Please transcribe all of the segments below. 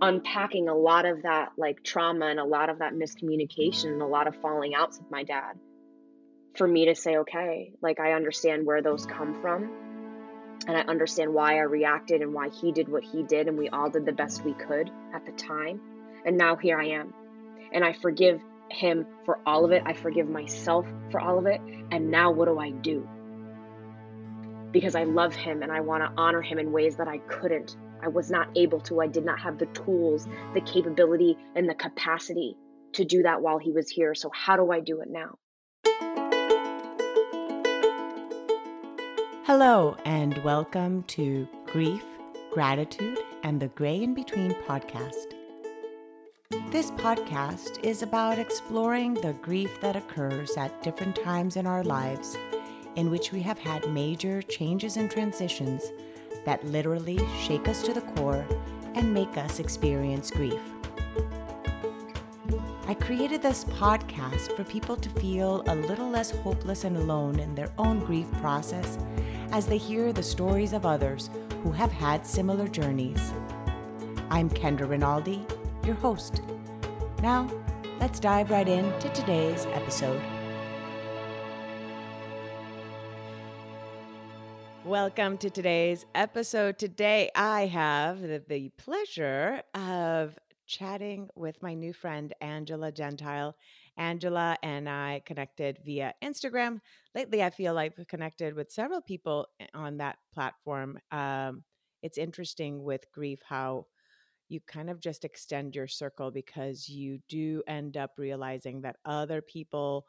unpacking a lot of that like trauma and a lot of that miscommunication and a lot of falling outs with my dad for me to say okay like i understand where those come from and i understand why i reacted and why he did what he did and we all did the best we could at the time and now here i am. And i forgive him for all of it. I forgive myself for all of it. And now what do i do? Because i love him and i want to honor him in ways that i couldn't I was not able to. I did not have the tools, the capability, and the capacity to do that while he was here. So, how do I do it now? Hello, and welcome to Grief, Gratitude, and the Gray in Between podcast. This podcast is about exploring the grief that occurs at different times in our lives in which we have had major changes and transitions that literally shake us to the core and make us experience grief. I created this podcast for people to feel a little less hopeless and alone in their own grief process as they hear the stories of others who have had similar journeys. I'm Kendra Rinaldi, your host. Now, let's dive right into today's episode. Welcome to today's episode. Today, I have the, the, pleasure of chatting with my new friend, Angela Gentile. Angela and I connected via Instagram. Lately, I feel like I've connected with several people eh, on that platform. Um, it's interesting with grief how you kind of just extend your circle because you do end up realizing that other people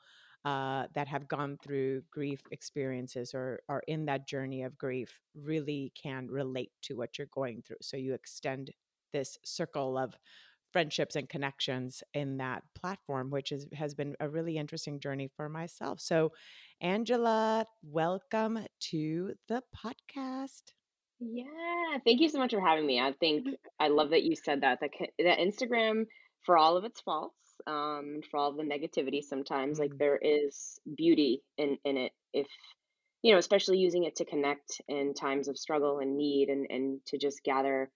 uh, that have gone through grief experiences or are in that journey of grief really can relate to what you're going through. So you extend this circle of friendships and connections in that platform, which is, has been a really interesting journey for myself. So, Angela, welcome to the podcast. Yeah, thank you so much for having me. I think I love that you said that that, that Instagram, for all of its faults, um, for all the negativity sometimes like mm-hmm. there is beauty in in it if you know especially using it to connect in times of struggle and need and and to just gather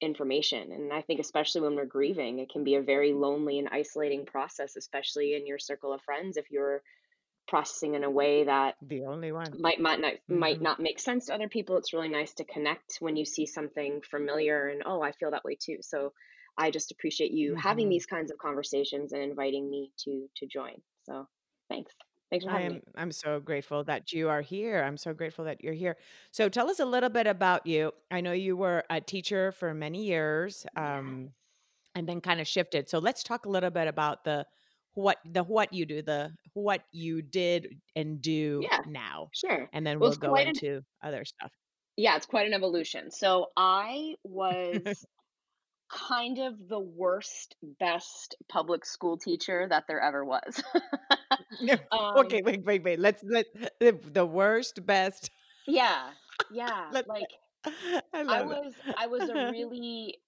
information. And i think especially when we're grieving it can be a very lonely and isolating process especially in your circle of friends if you're processing in a way that the only one. might might not mm-hmm. might not make sense to other people. It's really nice to connect when you see something familiar and oh i feel that way too. So I just appreciate you mm-hmm. having these kinds of conversations and inviting me to to join. So thanks. Thanks for having I am, me. I'm so grateful that you are here. I'm so grateful that you're here. So tell us a little bit about you. I know you were a teacher for many years, um, and then kind of shifted. So let's talk a little bit about the what the what you do, the what you did and do yeah, now. Sure. And then well, we'll go into an, other stuff. Yeah, it's quite an evolution. So I was kind of the worst, best public school teacher that there ever was. um, okay, wait, wait, wait. Let's let the worst, best. Yeah, yeah. Let, like I, I was, I was a really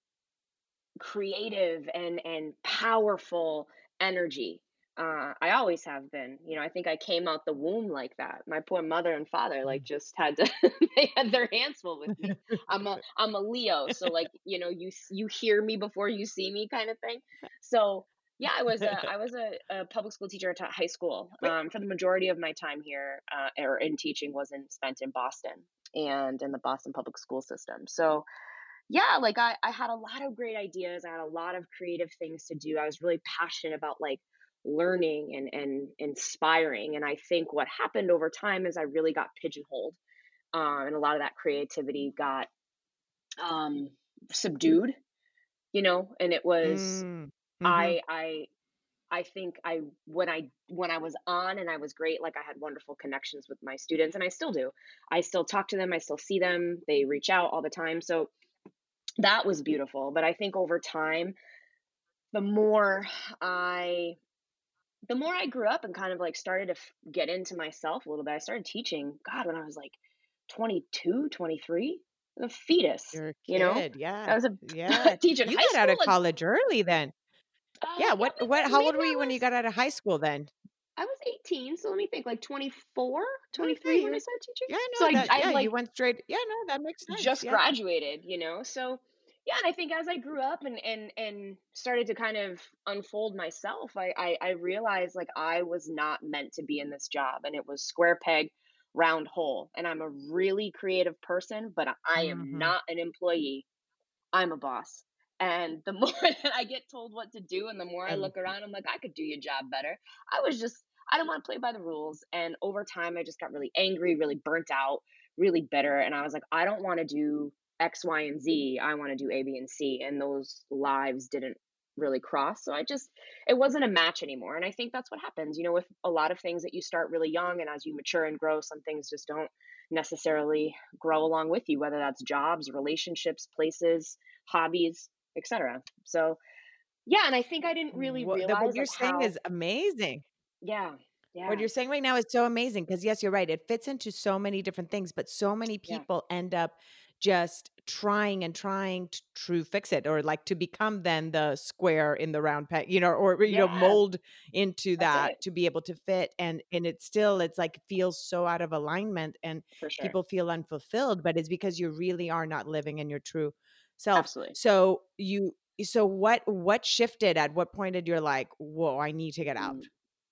creative and and powerful energy uh, I always have been. You know, I think I came out the womb like that. My poor mother and father like mm. just had to they had their hands full with me. I'm a I'm a Leo, so like, you know, you you hear me before you see me kind of thing. So, yeah, I was a I was a, a public school teacher at high school. Um, for the majority of my time here uh, or in teaching wasn't spent in Boston and in the Boston public school system. So, yeah, like I I had a lot of great ideas. I had a lot of creative things to do. I was really passionate about like learning and and inspiring. And I think what happened over time is I really got pigeonholed, uh, and a lot of that creativity got um, subdued. You know, and it was mm, mm-hmm. I I I think I when I when I was on and I was great, like I had wonderful connections with my students, and I still do. I still talk to them. I still see them. They reach out all the time. So that was beautiful. But I think over time, the more I the more I grew up and kind of like started to f- get into myself a little bit, I started teaching, God, when I was like 22, 23, a fetus. You're a kid, you know? yeah. I was a yeah. teacher. You got out of like, college early then. Uh, yeah. What? What? How old were you was, when you got out of high school then? I was 18, so let me think, like 24, 23 when I started teaching. Yeah, no, so that, I, yeah, like, you went straight. Yeah, no, that makes sense. Just yeah. graduated, you know. So yeah, and I think as I grew up and and and started to kind of unfold myself, I, I I realized like I was not meant to be in this job, and it was square peg, round hole. And I'm a really creative person, but I am Mm-hmm. not an employee. I'm a boss. And the more that I get told what to do, and the more I I look around, I'm like, I could do your job better. I was just, I don't want to play by the rules. And over time, I just got really angry, really burnt out, really bitter. And I was like, I don't want to do X, Y, and Z. I want to do A, B, and C. And those lives didn't really cross. So I just, it wasn't a match anymore. And I think that's what happens, you know, with a lot of things that you start really young. And as you mature and grow, some things just don't necessarily grow along with you, whether that's jobs, relationships, places, hobbies, etc. So yeah, and I think I didn't really what, realize what you're like saying how is amazing. yeah, yeah, What you're saying right now is so amazing because yes, you're right. It fits into so many different things, but so many yeah, people end up just trying and trying to, to fix it or like to become then the square in the round peg, you know, or you know, mold into That's that it to be able to fit. And and it's still it's like feels so out of alignment and sure. people feel unfulfilled, but it's because you really are not living in your true self. Absolutely. So you so what what shifted at what point did you're like, whoa, I need to get out?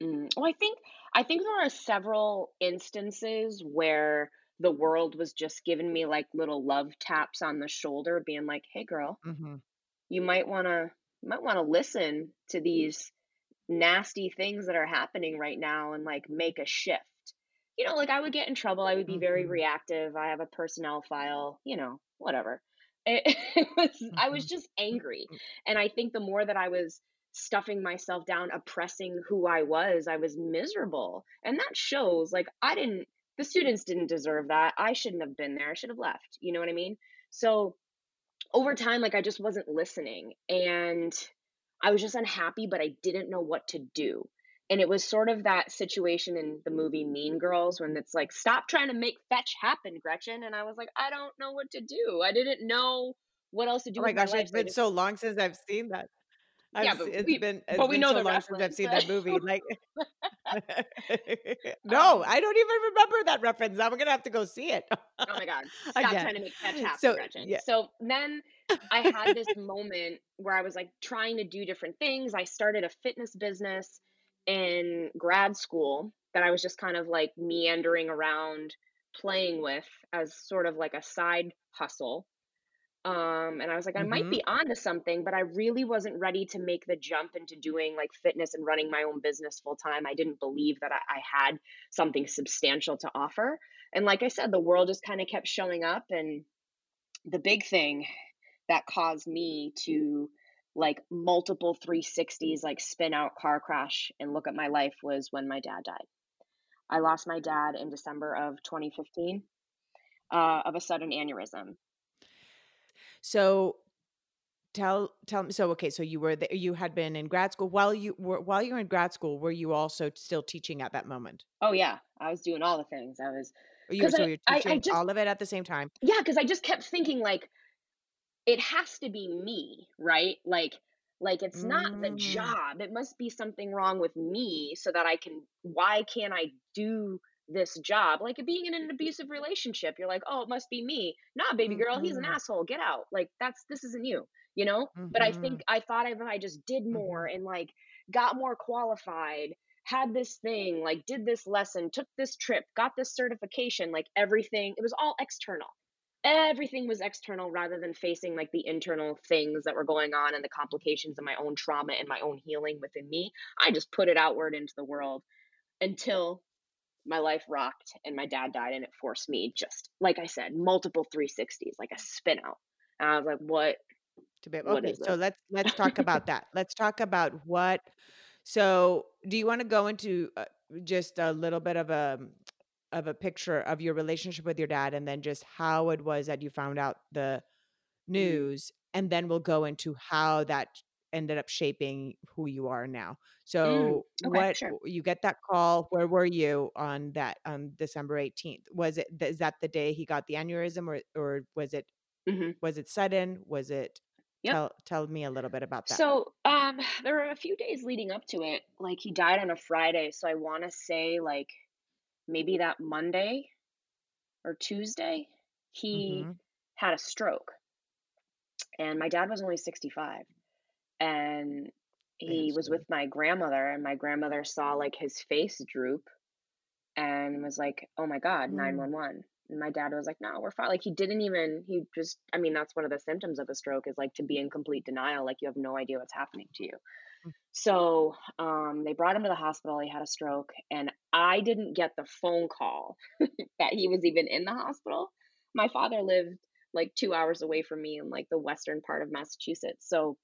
Mm, mm. Well, I think I think there are several instances where the world was just giving me like little love taps on the shoulder, being like, "Hey, girl, hmm you might wanna might wanna listen to these nasty things that are happening right now and like make a shift." You know, like I would get in trouble. I would be very hmm reactive. I have a personnel file. You know, whatever. It, it was I was hmm just angry, and I think the more that I was stuffing myself down, oppressing who I was, I was miserable. And that shows like I didn't, the students didn't deserve that. I shouldn't have been there. I should have left. You know what I mean? So over time, like I just wasn't listening and I was just unhappy, but I didn't know what to do. And it was sort of that situation in the movie Mean Girls when it's like, stop trying to make fetch happen, Gretchen. And I was like, I don't know what to do. I didn't know what else to do Oh my gosh, it's been so long since I've seen that. I've yeah, but it's we, been it's but we been know so the long since I've seen that movie. Like No, um, I don't even remember that reference. I'm gonna have to go see it Oh my God. Stop again. trying to make fetch happen, So Gretchen. yeah. So then I had this moment where I was like trying to do different things. I started a fitness business in grad school that I was just kind of like meandering around playing with as sort of like a side hustle. Um, and I was like, I might hmm be onto something, but I really wasn't ready to make the jump into doing like fitness and running my own business full time. I didn't believe that I, I had something substantial to offer. And like I said, the world just kind of kept showing up. And the big thing that caused me to like multiple 360s, like spin out car crash and look at my life was when my dad died. I lost my dad in December of 2015 uh, of a sudden aneurysm. So tell tell me. So okay, so you were the, you had been in grad school while you were while you were in grad school. Were you also still teaching at that moment? Oh yeah, I was doing all the things. I was you were so I, you're I I teaching just all of it at the same time. yeah, because I just kept thinking like it has to be me, right? Like like it's not the Mm, job. It must be something wrong with me so that I can why can't I do this job? Like being in an mm-hmm. abusive relationship, you're like, "Oh, it must be me." Nah, baby girl, he's an hmm asshole. Get out. Like that's this isn't you, you know? But I think mm-hmm. I thought if I just did mm-hmm. more and like got more qualified, had this thing, like did this lesson, took this trip, got this certification, like everything, it was all external everything was external rather than facing like the internal things that were going on and the complications of my own trauma and my own healing within me. I just put it outward into the world until my life rocked and my dad died and it forced me just like I said, multiple 360s, like a spin out. And I was like, what To be okay. So let's let's talk about that. Let's talk about what. So do you want to go into uh, just a little bit of a of a picture of your relationship with your dad, and then just how it was that you found out the Mm, news, and then we'll go into how that ended up shaping who you are now. mm, So okay, what sure. you get that call, where were you on that on December 18th? Was it is that the day he got the aneurysm or or was it hmm was it sudden? Was it Yep. tell tell me a little bit about that. So, um, there were a few days leading up to it. Like he died on a Friday, so I want to say like maybe that Monday or Tuesday, he Mhm. had a stroke. And my dad was only 65. And he was with my grandmother and my grandmother saw like his face droop and was like, "Oh my god, Mm. 911." And my dad was like, "No, we're fine." Like he didn't even he just I mean, that's one of the symptoms of a stroke is like to be in complete denial, like you have no idea what's happening to you. Mm. So, um they brought him to the hospital, he had a stroke, and I didn't get the phone call that he was even in the hospital. My father lived like 2 hours away from me in like the western part of Massachusetts. So,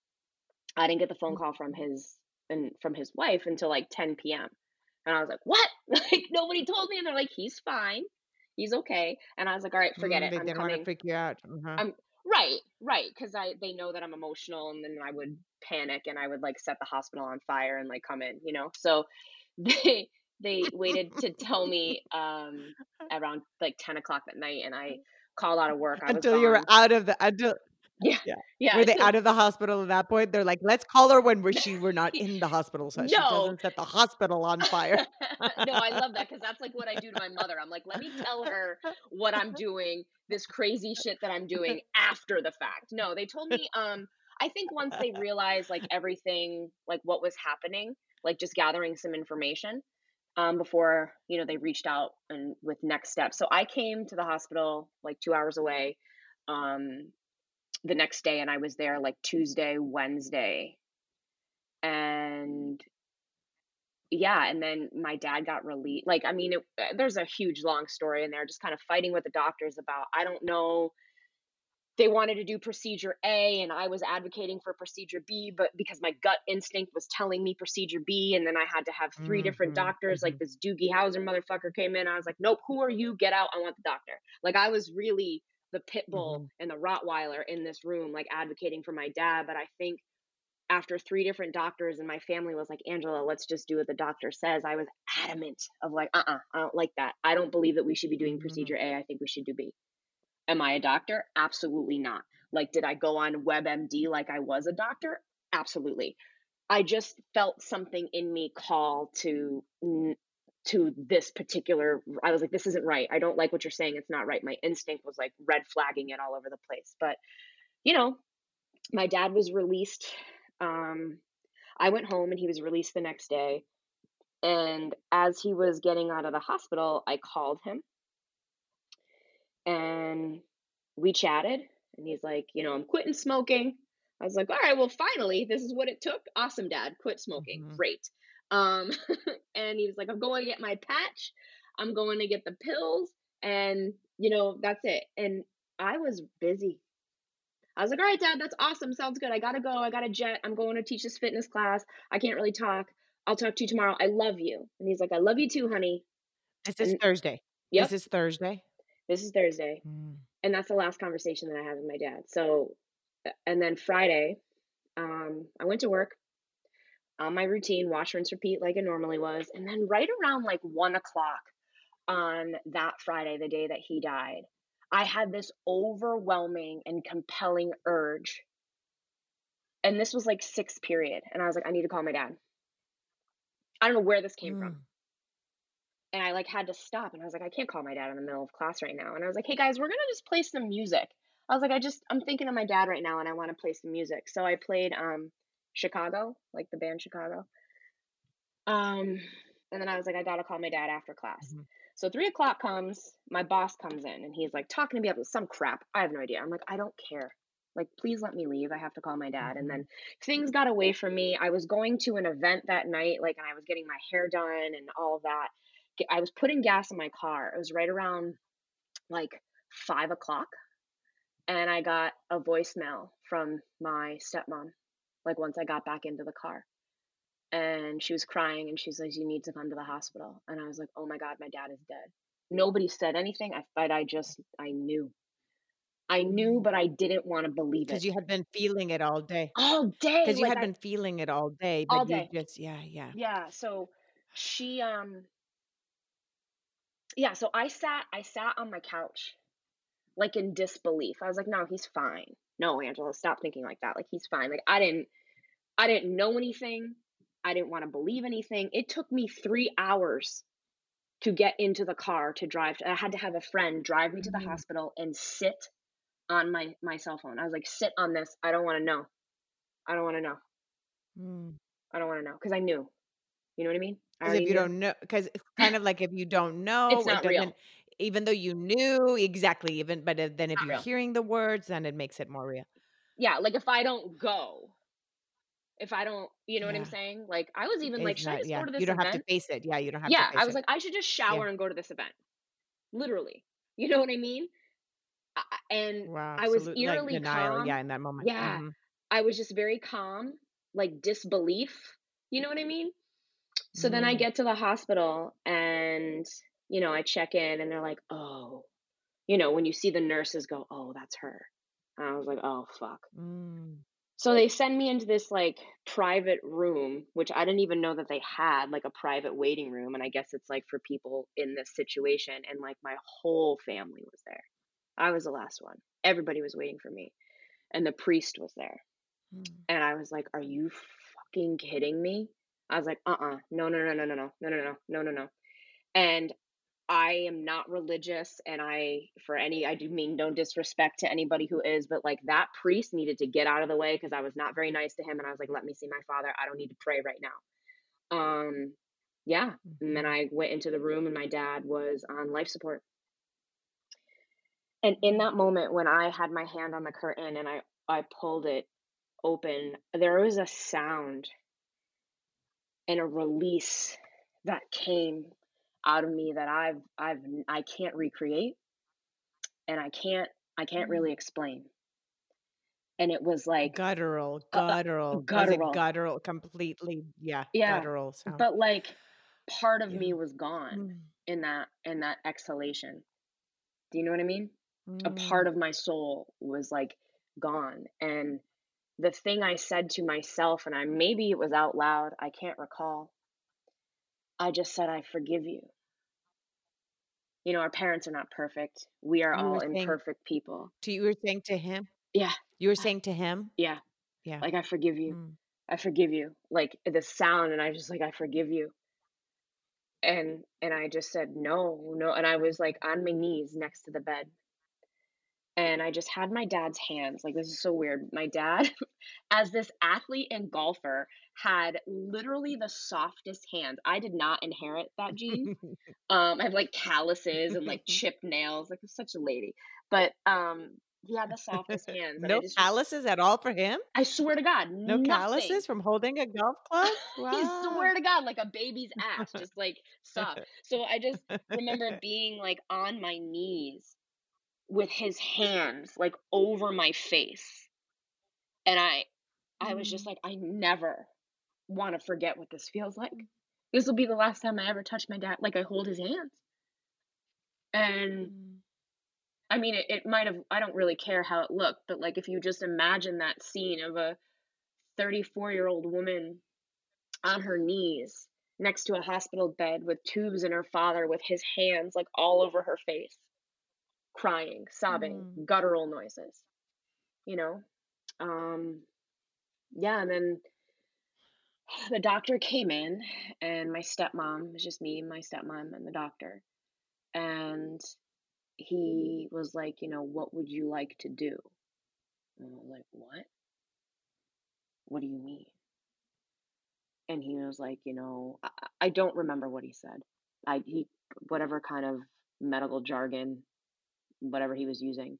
I didn't get the phone call from his and from his wife until like 10 PM. And I was like, "What?" Like nobody told me and they're like, "He's fine. He's okay." And I was like, "All right, forget Mm, it. they I'm didn't wanna coming." freak you out. Uh-huh. I'm right, right, because I they know that I'm emotional and then I would panic and I would like set the hospital on fire and like come in, you know? So they they waited to tell me um around like 10 o'clock at night and I called out of work. Until you were out of the until Yeah, yeah. yeah, Were they out of the hospital at that point? They're like, "Let's call her when we're she we're not in the hospital so she No. doesn't set the hospital on fire." No, I love that because that's like what I do to my mother. I'm like, "Let me tell her what I'm doing, this crazy shit that I'm doing after the fact." No, they told me um I think once they realized like everything, like what was happening, like just gathering some information um before, you know, they reached out and with next steps. So I came to the hospital like 2 hours away um the next day and I was there like Tuesday, Wednesday. And yeah, and then my dad got released. Like, I mean, it, uh, there's a huge long story in there, just kind of fighting with the doctors about, I don't know. They wanted to do procedure A, and I was advocating for procedure B, but because my gut instinct was telling me procedure B, and then I had to have three different Mhm, doctors, like mhm. this Doogie Howser motherfucker came in. I was like, nope, who are you? Get out. I want the doctor. Like, I was really the pit bull Mhm. and the Rottweiler in this room, like advocating for my dad. But I think after three different doctors and my family was like, Angela, let's just do what the doctor says. I was adamant of like, uh uh I don't like that. I don't believe that we should be doing procedure A. I think we should do B. Am I a doctor? Absolutely not. Like, did I go on WebMD like I was a doctor? Absolutely. I just felt something in me call to to this particular I was like this isn't right. I don't like what you're saying. It's not right. My instinct was like red flagging it all over the place. But, you know, my dad was released um I went home and he was released the next day. And as he was getting out of the hospital, I called him and we chatted and he's like, you know, I'm quitting smoking. I was like, all right, well, finally, this is what it took. Awesome, dad. Quit smoking. Mhm. Great. Um, and he was like, I'm going to get my patch. I'm going to get the pills. And, you know, that's it. And I was busy. I was like, all right, dad, that's awesome. Sounds good. I got to go. I got a jet. I'm going to teach this fitness class. I can't really talk. I'll talk to you tomorrow. I love you. And he's like, I love you too, honey. This is And Thursday. yep, This is Thursday? this is Thursday. Mm. And that's the last conversation that I had with my dad. So, and then Friday, um, I went to work on my routine, wash, rinse, repeat like it normally was. And then right around like one o'clock on that Friday, the day that he died, I had this overwhelming and compelling urge. And this was like sixth period. And I was like, I need to call my dad. I don't know where this came from. Mm. And I like had to stop and I was like, I can't call my dad in the middle of class right now. And I was like, hey guys, we're gonna just play some music. I was like, I just I'm thinking of my dad right now and I want to play some music. So I played um Chicago, like the band Chicago. Um and then I was like, I gotta call my dad after class. Mhm. So three o'clock comes, my boss comes in and he's like talking to me about some crap. I have no idea. I'm like, I don't care. Like, please let me leave. I have to call my dad. And Mhm. then things got away from me. I was going to an event that night, like, and I was getting my hair done and all of that. I was putting gas in my car. It was right around like five o'clock. And I got a voicemail from my stepmom, like, once I got back into the car. And she was crying and she's like, You need to come to the hospital. And I was like, Oh my God, my dad is dead. Nobody said anything. I but I just I knew. I knew, but I didn't want to believe it. Because you had been feeling it all day. All day. Because you Like had I been feeling it all day, all but you day. just yeah, yeah. Yeah. So she um yeah, so I sat I sat on my couch like in disbelief. I was like, no, he's fine. No, Angela, stop thinking like that. Like he's fine. Like I didn't I didn't know anything. I didn't want to believe anything. It took me 3 hours to get into the car to drive. I had to have a friend drive me to the Mm. hospital and sit on my my cell phone. I was like, sit on this. I don't want to know. I don't want to know. Mm. I don't want to know because I knew. You know what I mean? Because if you knew. don't know, because it's kind of like if you don't It's know, it not real. even though you knew exactly, even, but if- then if Not you're real. hearing the words, then it makes it more real. Yeah, like if I don't go, if I don't, you know what I'm saying? Like I was even like, It's should I just yeah. go to this You don't have to face it. Yeah, you don't have Yeah, to face I was it. like, I should just Yeah. shower and go to this event. Literally. You know what I mean? And Wow, I was absolute like eerily denial. calm. Yeah, in that moment. Yeah, Mhm. I was just very calm, like disbelief. You know what I mean? So then I Mm. get to the hospital and, you know, I check in and they're like, oh, you know, when you see the nurses go, oh, that's her. And I was like, oh, fuck. Mm. So they send me into this like private room, which I didn't even know that they had like a private waiting room. And I guess it's like for people in this situation. And like my whole family was there. I was the last one. Everybody was waiting for me. And the priest was there. Mm. And I was like, are you fucking kidding me? I was like, uh uh no, no, no, no, no, no, no, no, no, no, no, no. And I am not religious, and I, for any, I do mean no disrespect to anybody who is, but like that priest needed to get out of the way because I was not very nice to him, and I was like, let me see my father. I don't need to pray right now. Um, yeah. And then Mhm. I went into the room, and my dad was on life support. And in that moment, when I had my hand on the curtain and I, I pulled it open, there was a sound and a release that came out of me that I've I've I can't recreate and I can't I can't Mm. really explain. And it was like Guttural, uh, uh, guttural. Guttural. guttural? Completely, yeah, Yeah, guttural sound. but like part of Yeah. me was gone Mm. in that in that exhalation. Do you know what I mean? A part Mm. of my soul was like gone and the thing I said to myself and I maybe it was out loud, I can't recall. I just said I forgive you. You know, our parents are not perfect. We are You all saying imperfect people. to you were saying to him? Yeah. You were saying to him? Yeah. Yeah. Like I forgive you. Mm. I forgive you. Like the sound and I just like I forgive you. And and I just said no, no and I was like on my knees next to the bed. And I just had my dad's hands. Like this is so weird. My dad as this athlete and golfer had literally the softest hands. I did not inherit that gene. Um I have like calluses and like chipped nails. Like I'm such a lady. But um he had the softest hands no just calluses at all for him? I swear to God, No nothing. calluses from holding a golf club? I Wow. swear to God, like a baby's ass, just like soft. So I just remember being like on my knees with his hands like over my face. And I I was just Mm. like, I never want to forget what this feels like. This will be the last time I ever touch my dad. Like I hold his hands. And Mm. I mean, it, it might have, I don't really care how it looked, but like if you just imagine that scene of a 34 year old woman on her knees next to a hospital bed with tubes in her father with his hands like all over her face, crying, sobbing, Mm. guttural noises, you know? Um, yeah, and then the doctor came in, and my stepmom, it was just me, my stepmom, and the doctor. And he was like, you know, what would you like to do? And I was like, what? What do you mean? And he was like, you know, I, I I don't remember what he said. I he whatever kind of medical jargon, whatever he was using.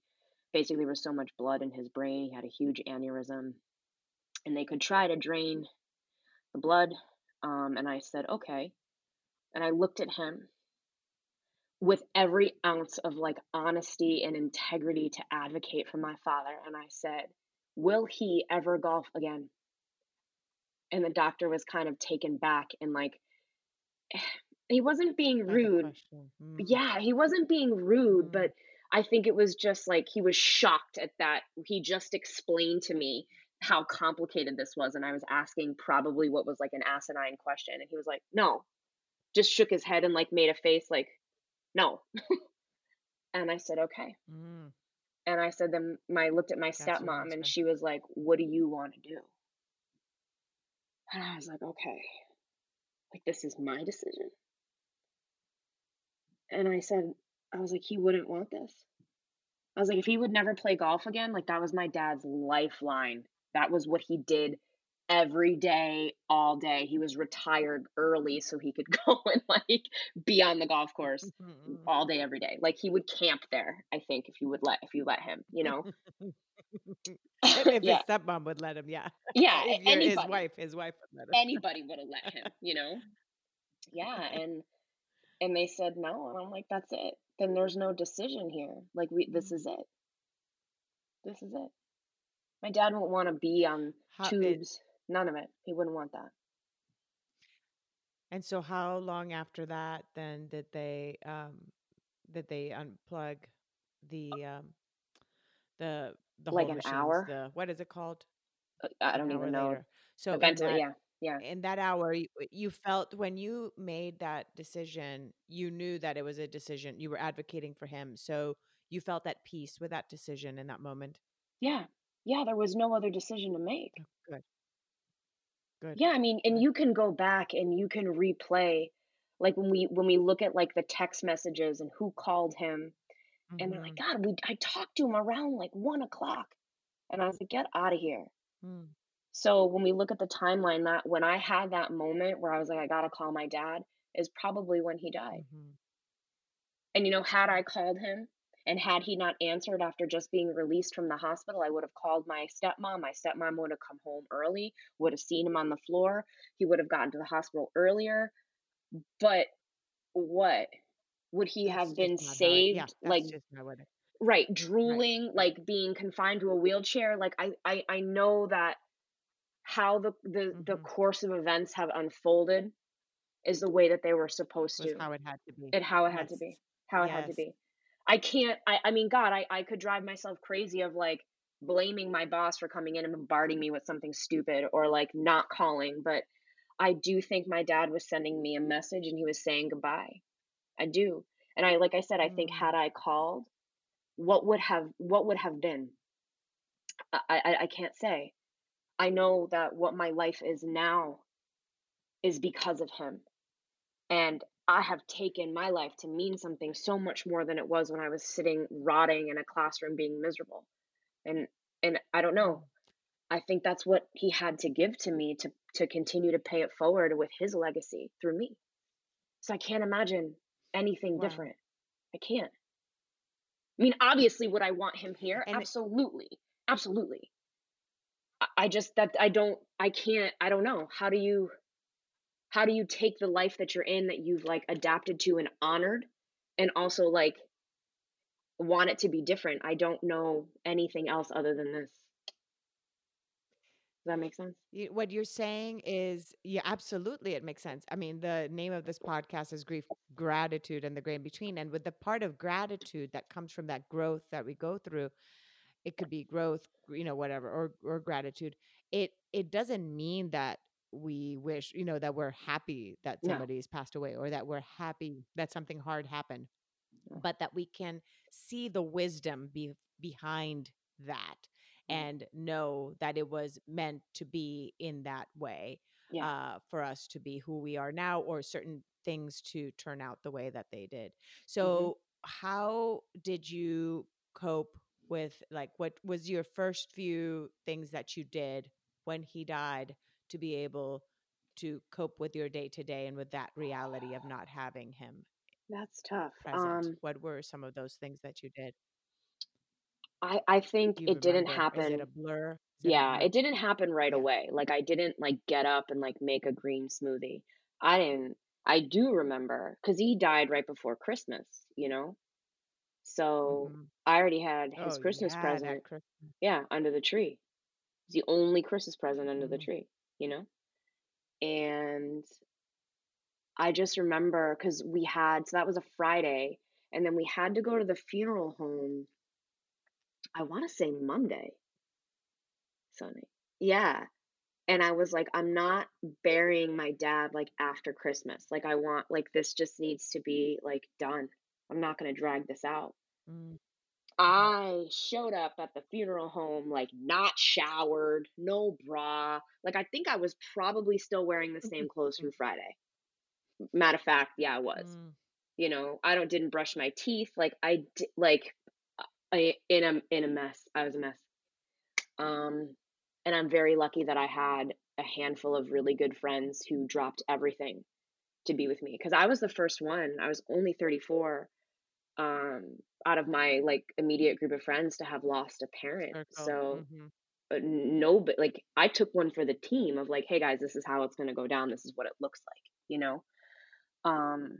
Basically, there was so much blood in his brain. He had a huge aneurysm, and they could try to drain the blood. Um, and I said, okay. And I looked at him with every ounce of like honesty and integrity to advocate for my father. And I said, will he ever golf again? And the doctor was kind of taken back and like, he wasn't being rude. Mm. Yeah, he wasn't being rude, Mm. but I think it was just like he was shocked at that. He just explained to me how complicated this was. And I was asking probably what was like an asinine question. And he was like, no, just shook his head and like made a face like, no. and I said, okay. Mm. And I said, then my looked at my That's stepmom and she was like, what do you want to do? And I was like, okay, like this is my decision. And I said, I was like, he wouldn't want this. I was like, if he would never play golf again, like that was my dad's lifeline. That was what he did every day, all day. He was retired early so he could go and like be on the golf course Mhm. all day, every day. Like he would camp there, I think, if you would let if you let him, you know? If if his stepmom would let him, yeah. Yeah. If a- his wife, his wife would let him. Anybody would have let him, you know? Yeah. And and they said no. And I'm like, that's it. Then there's no decision here. Like we this is it. This is it. My dad won't want to be on How it, tubes. None of it. He wouldn't want that. and so how long after that then did they um did they unplug the um the the Like whole an machines, hour. the what is it called? Uh, I don't even know. later. So ventilator. that Yeah. Yeah. in that hour you, you felt when you made that decision, you knew that it was a decision. You were advocating for him. So you felt at peace with that decision in that moment. Yeah. Yeah. There was no other decision to make. Oh, good. Good. Yeah. I mean, and you can go back and you can replay like when we when we look at like the text messages and who called him and they're like, Mhm. God, we I talked to him around like one o'clock. And I was like, get out of here. Mm. So when we look at the timeline, that when I had that moment where I was like, I gotta call my dad, is probably when he died. Mhm. And you know, had I called him and had he not answered after just being released from the hospital, I would have called my stepmom. My stepmom would have come home early, would have seen him on the floor. He would have gotten to the hospital earlier. But what? Would he That's have been just not how it, yeah, saved like just not what it, right, right. drooling, Right. like being confined to a wheelchair? Like I I, I know that how the, the the hmm course of events have unfolded is the way that they were supposed to how it had to be. and how it had to be how it had to be. I can't i, I mean god I, I could drive myself crazy of like blaming my boss for coming in and bombarding me with something stupid or like not calling but i do think my dad was sending me a message and he was saying goodbye. I do and i like i said i think Mm. had i called what would have what would have been? I i, I can't say i know that what my life is now is because of him and I have taken my life to mean something so much more than it was when I was sitting rotting in a classroom being miserable. And and I don't know. I think that's what he had to give to me to to continue to pay it forward with his legacy through me. So I can't imagine anything Wow. different. I can't. I mean, obviously would I want him here? And Absolutely. Absolutely. I, just that I don't I can't I don't know. How do you how do you take the life that you're in that you've like adapted to and honored and also like want it to be different i don't know anything else other than this does that make sense what you're saying is, yeah, absolutely, it makes sense. I mean, the name of this podcast is Grief, Gratitude, and the Gray in Between. And with the part of gratitude that comes from that growth that we go through, it could be growth, you know, whatever, or or gratitude. It it doesn't mean that we wish, you know, that we're happy that somebody's passed away or that we're happy that something hard happened, but that we can see the wisdom be behind that Mm. and know that it was meant to be in that way yeah uh, for us to be who we are now or certain things to turn out the way that they did. hmm So, how did you cope with like what was your first few things that you did when he died to be able to cope with your day to day and with that reality of not having him that's tough present? um What were some of those things that you did? i i think it didn't? Is it a happen blur? Is it yeah blur? it didn't happen right Yeah. away like i didn't like get up and like make a green smoothie i didn't i do remember because he died right before christmas you know so hmm i already had his Oh christmas yeah, present Christmas. yeah under the tree It's the only Christmas present under the Mm. tree, you know? And I just remember because we had, so that was a Friday, and then we had to go to the funeral home, I want to say Monday, Sunday. Yeah. And I was like, I'm not burying my dad like after Christmas. Like, I want, like, this just needs to be like done. I'm not going to drag this out. Mm. I showed up at the funeral home like not showered, no bra. Like I think I was probably still wearing the same clothes from Friday. Matter of fact, yeah, I was. Mm. You know, I don't didn't brush my teeth. Like I di- like I, in a in a mess. I was a mess. Um, and I'm very lucky that I had a handful of really good friends who dropped everything to be with me because I was the first one. I was only 34 um, out of my like immediate group of friends to have lost a parent. Circle. So hmm uh, no, but like I took one for the team of like, hey guys, this is how it's gonna go down. This is what it looks like, you know. Um,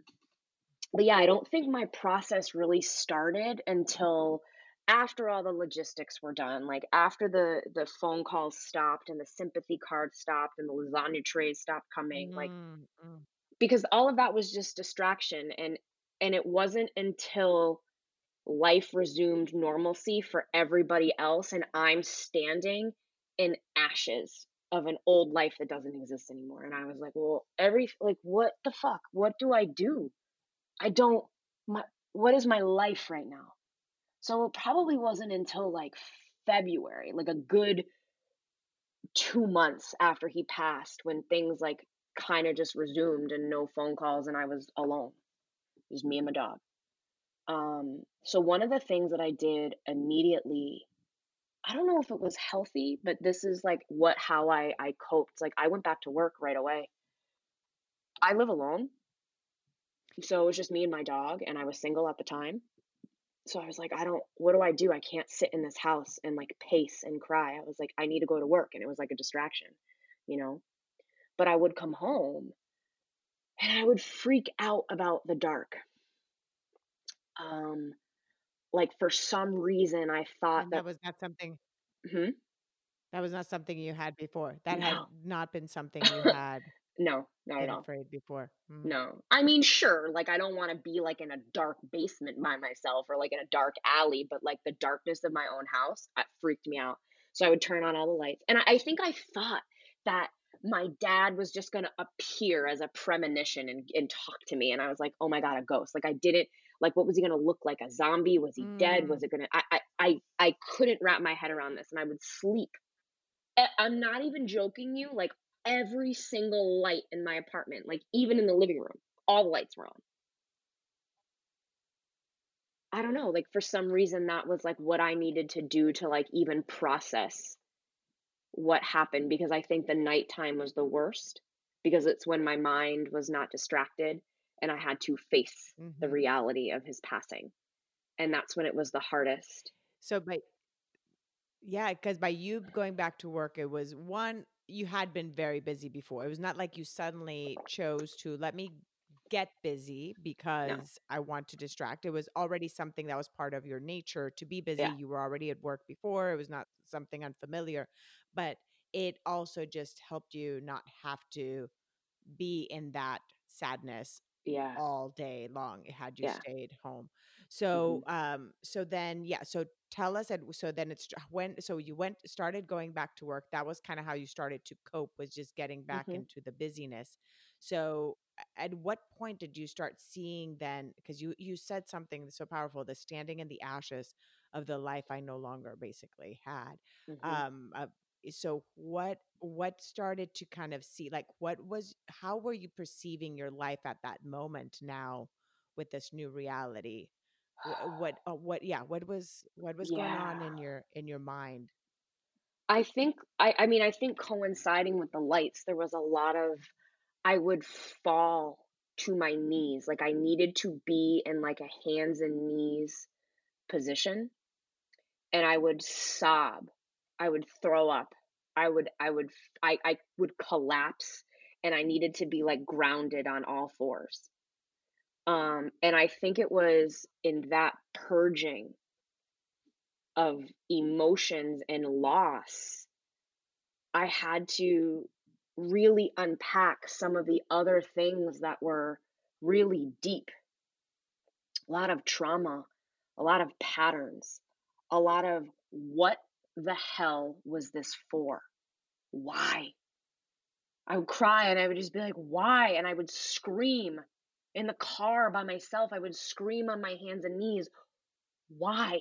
but yeah, I don't think my process really started until after all the logistics were done, like after the the phone calls stopped and the sympathy cards stopped and the lasagna trays stopped coming, like mm mm. because all of that was just distraction and and it wasn't until life resumed normalcy for everybody else and I'm standing in ashes of an old life that doesn't exist anymore and I was like, well, every like what the fuck? What do I do? I don't my what is my life right now? So it probably wasn't until like February, like a good 2 months after he passed when things like kind of just resumed and no phone calls and I was alone. Just me and my dog. Um, so one of the things that I did immediately, I don't know if it was healthy, but this is like what how I I coped. Like I went back to work right away. I live alone, so it was just me and my dog, and I was single at the time. So I was like, I don't, what do I do? I can't sit in this house and like pace and cry. I was like, I need to go to work, and it was like a distraction, you know. But I would come home and I would freak out about the dark. Um, like for some reason, I thought that that, was not something hmm, that was not something you had before. That had not been something you had no, not at all. afraid before. Mm. No. I mean, sure, like I don't want to be like in a dark basement by myself or like in a dark alley, but like the darkness of my own house that freaked me out. So I would turn on all the lights. And I, I think I thought that my dad was just going to appear as a premonition and, and talk to me. And I was like, oh my God, a ghost. Like I didn't, like, what was he going to look like? A zombie? Was he dead? Mm. Was it going to, I, I, I, I couldn't wrap my head around this and I would sleep. I'm not even joking you. Like every single light in my apartment, like even in the living room, all the lights were on. I don't know, like for some reason that was like what I needed to do to like even process what happened because I think the nighttime was the worst because it's when my mind was not distracted and I had to face the hmm reality of his passing. And that's when it was the hardest. So by Yeah, because by you going back to work, it was one, you had been very busy before. It was not like you suddenly chose to let me get busy No. because I want to distract. It was already something that was part of your nature to be busy. Yeah. You were already at work before. It was not something unfamiliar, but it also just helped you not have to be in that sadness Yeah. all day long had you Yeah. stayed home. So um so then yeah, so tell us and so then it's when so you went started going back to work. That was kind of how you started to cope was just getting back hmm into the busyness. So at what point did you start seeing then because you you said something so powerful the standing in the ashes of the life I no longer basically had. hmm Um uh, so what what started to kind of see like what was how were you perceiving your life at that moment now with this new reality? What what, uh, what yeah what was what was going on in your in your mind? I think I I mean I think coinciding with the lights there was a lot of I would fall to my knees like I needed to be in like a hands and knees position and I would sob I would throw up I would I would I I would collapse and I needed to be like grounded on all fours um and I think it was in that purging of emotions and loss I had to really unpack some of the other things that were really deep. A lot of trauma, a lot of patterns, a lot of what the hell was this for? Why? I would cry and I would just be like, why? And I would scream in the car by myself. I would scream on my hands and knees, why?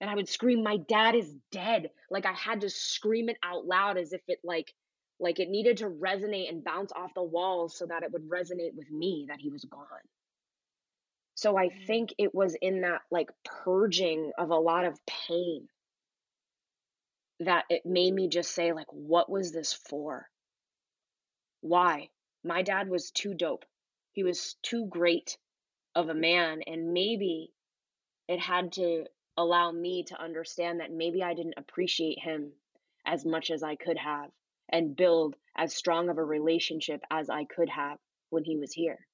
And I would scream, "My dad is dead." Like I had to scream it out loud as if it like like it needed to resonate and bounce off the walls so that it would resonate with me that he was gone. So I mm. think it was in that like purging of a lot of pain that it made me just say like what was this for? Why? My dad was too dope. He was too great of a man and maybe it had to allow me to understand that maybe I didn't appreciate him as much as I could have and build as strong of a relationship as I could have when he was here.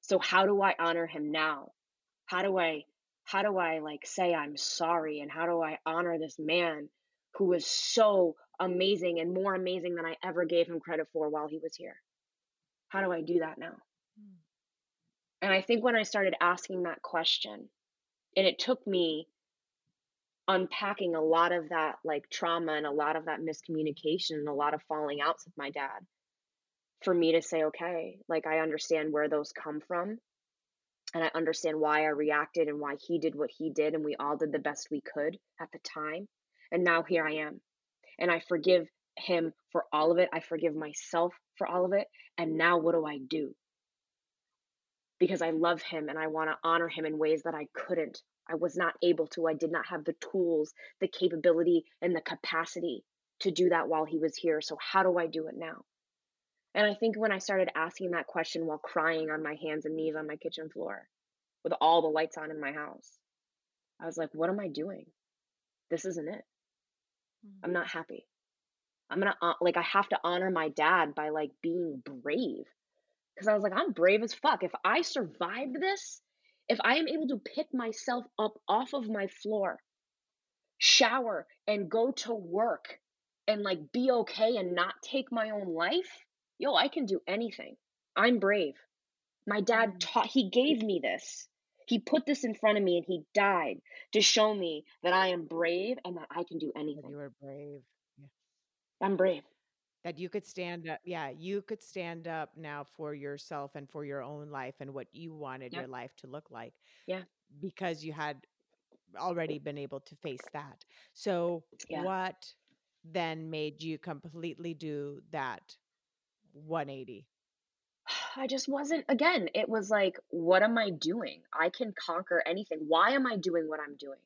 So how do I honor him now? How do I how do I like say I'm sorry and how do I honor this man who was so amazing and more amazing than I ever gave him credit for while he was here? How do I do that now? Hmm. And I think when I started asking that question, and it took me unpacking a lot of that like trauma and a lot of that miscommunication and a lot of falling outs with my dad for me to say okay like i understand where those come from and i understand why i reacted and why he did what he did and we all did the best we could at the time and now here i am and i forgive him for all of it i forgive myself for all of it and now what do i do because i love him and i want to honor him in ways that i couldn't I was not able to. I did not have the tools, the capability, and the capacity to do that while he was here. So, how do I do it now? And I think when I started asking that question while crying on my hands and knees on my kitchen floor with all the lights on in my house, I was like, what am I doing? This isn't it. I'm not happy. I'm gonna, uh, like, I have to honor my dad by, like, being brave. Cause I was like, I'm brave as fuck. If I survived this, if I am able to pick myself up off of my floor, shower, and go to work and like be okay and not take my own life, yo, I can do anything. I'm brave. My dad mm. taught, he gave me this. He put this in front of me and he died to show me that I am brave and that I can do anything. You are brave. Yeah. I'm brave that you could stand up yeah you could stand up now for yourself and for your own life and what you wanted your life to look like yeah because you had already been able to face that so yeah. what then made you completely do that 180 I just wasn't again it was like what am I doing? I can conquer anything. Why am I doing what I'm doing?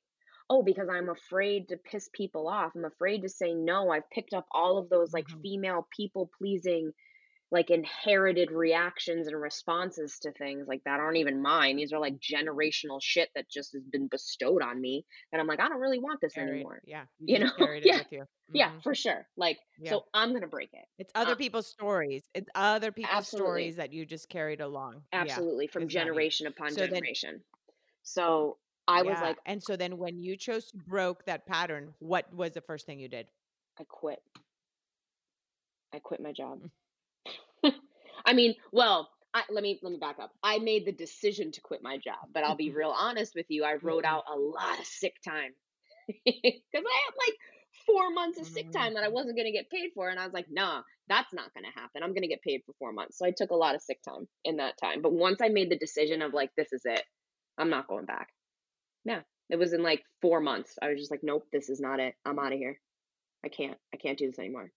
Oh because i'm afraid to piss people off. I'm afraid to say no. I've picked up all of those like mm-hmm. female people pleasing like inherited reactions and responses to things like that aren't even mine these are like generational shit that just has been bestowed on me and i'm like i don't really want this carried, anymore yeah you, you know yeah you. Mm-hmm. yeah for sure like yeah. so i'm gonna break it it's other uh, people's stories it's other people's absolutely. stories that you just carried along absolutely yeah, from generation upon so generation then, so I was like, And so then when you chose to broke that pattern, what was the first thing you did? I quit. I quit my job. I mean, well, I, let me let me back up. I made the decision to quit my job, but I'll be mm-hmm. real honest with you. I wrote mm-hmm. out a lot of sick time because I had like four months of sick mm-hmm. time that I wasn't going to get paid for, and I was like, nah, that's not going to happen. I'm going to get paid for four months. So I took a lot of sick time in that time. But once I made the decision of like, this is it, I'm not going back. Yeah. It was in like four months. I was just like, nope, this is not it. I'm out of here. I can't. I can't do this anymore.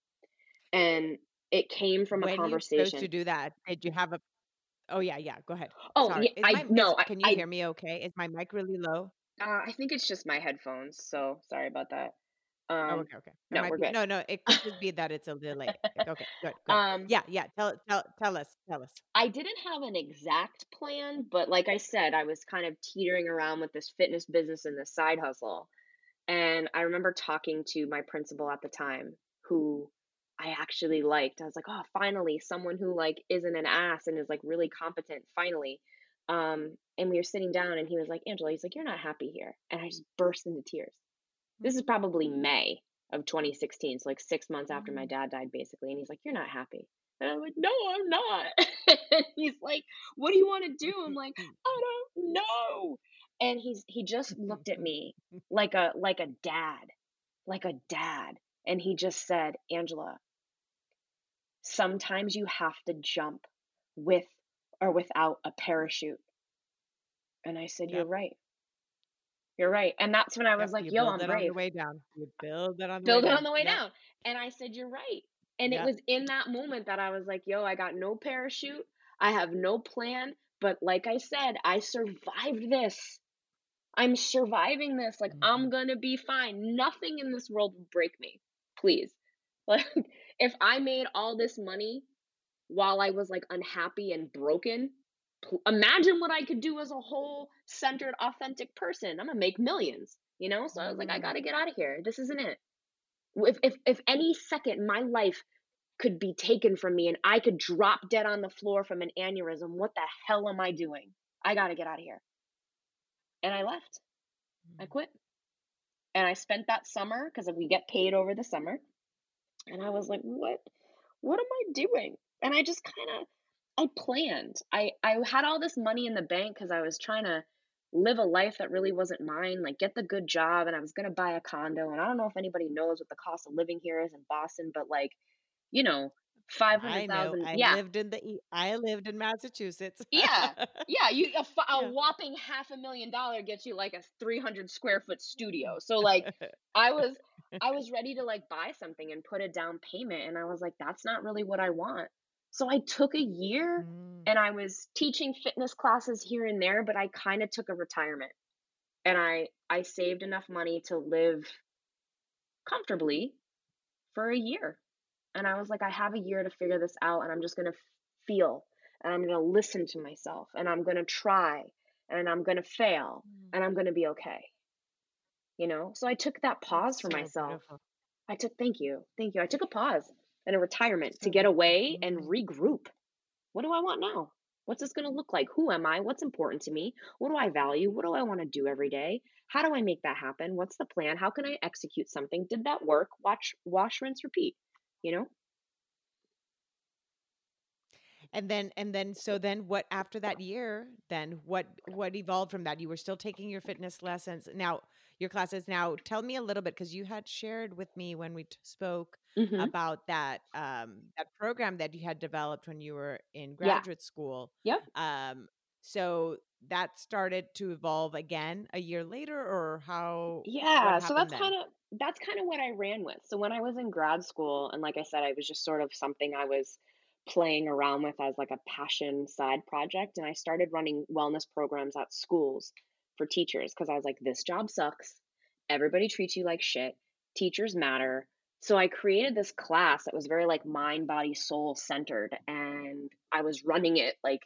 And it came from when a conversation. You to do that, did you have a? Oh yeah, yeah. Go ahead. Oh, yeah, I no. Can you I, hear me? Okay. Is my mic really low? Uh, I think it's just my headphones. So sorry about that. Oh, um, okay, okay. No, we're be, good. No, no, it could be that it's a delay. Okay, good, good. Um, yeah, yeah. Tell, tell, tell us, tell us. I didn't have an exact plan, but like I said, I was kind of teetering around with this fitness business and this side hustle. And I remember talking to my principal at the time, who I actually liked. I was like, oh, finally, someone who like isn't an ass and is like really competent. Finally. Um, and we were sitting down, and he was like, Angela, he's like, you're not happy here, and I just burst into tears this is probably May of 2016, so like six months after my mm-hmm. dad died, basically. And he's like, You're not happy. And I'm like, No, I'm not. he's like, What do you want to do? I'm like, I don't know. And he's he just looked at me like a like a dad, like a dad. And he just said, Angela, sometimes you have to jump with or without a parachute. And I said, You're right. You're right. And that's when I was yep, like, yo, I'm brave. on the way down. You build it on the build way it down. on the way yep. down. And I said, You're right. And yep. it was in that moment that I was like, yo, I got no parachute. I have no plan, But like I said, I survived this. I'm surviving this. Like, mm-hmm. I'm going to be fine. Nothing in this world will break me. Please. Like, if I made all this money while I was like unhappy and broken, imagine what I could do as a whole centered, authentic person. I'm to make millions, you know? So I was like, I mm-hmm. got to get out of here. This isn't it. If, if, if any second my life could be taken from me and I could drop dead on the floor from an aneurysm, what the hell am I doing? I got to get out of here. And I left. I mm. quit. And I spent that summer because we get paid over the summer. And I was like, what what am I doing? And I just kind of I planned. I I had all this money in the bank cuz I was trying to live a life that really wasn't mine, like get the good job and I was going to buy a condo and I don't know if anybody knows what the cost of living here is in Boston, but like you know, five hundred thousand. I yeah, lived in the I lived in Massachusetts. yeah, yeah. You a, a yeah. whopping half a million dollar gets you like a three hundred square foot studio. Mm. So like, I was I was ready to like buy something and put a down payment, and I was like, that's not really what I want. So I took a year mm. and I was teaching fitness classes here and there, but I kind of took a retirement. And I I saved enough money to live comfortably for a year. And I was like, I have a year to figure this out, and I'm just going to feel, and I'm going to listen to myself, and I'm going to try, and I'm going to fail, mm. and I'm going to be okay. You know? So I took that pause for so myself. Beautiful. I took, thank you. Thank you. I took a pause and a retirement to get away and regroup. What do I want now? What's this going to look like? Who am I? What's important to me? What do I value? What do I want to do every day? How do I make that happen? What's the plan? How can I execute something? Did that work? Watch, wash, rinse, repeat you know and then and then so then what after that year then what what evolved from that you were still taking your fitness lessons now your classes now tell me a little bit because you had shared with me when we t- spoke mm-hmm. about that um that program that you had developed when you were in graduate yeah. school yep um so that started to evolve again a year later or how yeah so that's kind of that's kind of what I ran with. So when I was in grad school, and like I said, I was just sort of something I was playing around with as like a passion side project. And I started running wellness programs at schools for teachers because I was like, this job sucks. Everybody treats you like shit. Teachers matter. So I created this class that was very like mind, body, soul centered. And I was running it like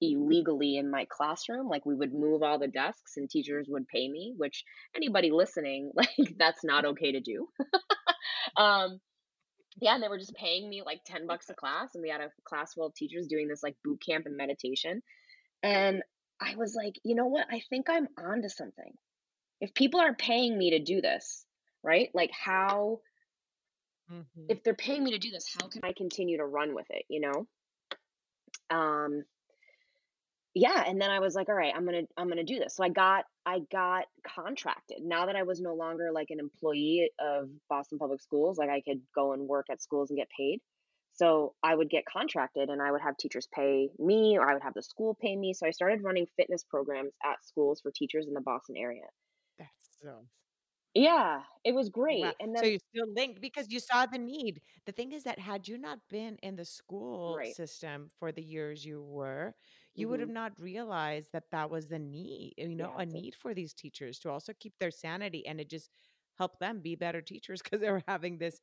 illegally in my classroom. Like we would move all the desks and teachers would pay me, which anybody listening, like that's not okay to do. um, yeah, and they were just paying me like 10 bucks a class. And we had a class full of teachers doing this like boot camp and meditation. And I was like, you know what? I think I'm onto something. If people are paying me to do this, right? Like how mm-hmm. if they're paying me to do this, how can I continue to run with it, you know? Um yeah and then i was like all right i'm gonna i'm gonna do this so i got i got contracted now that i was no longer like an employee of boston public schools like i could go and work at schools and get paid so i would get contracted and i would have teachers pay me or i would have the school pay me so i started running fitness programs at schools for teachers in the boston area that's so yeah, it was great. Wow. And So you still linked because you saw the need. The thing is that had you not been in the school right. system for the years you were, you would have hmm not realized that that was the need, you know, Yeah, a, need for these teachers to also keep their sanity and it just helped them be better teachers because they were having this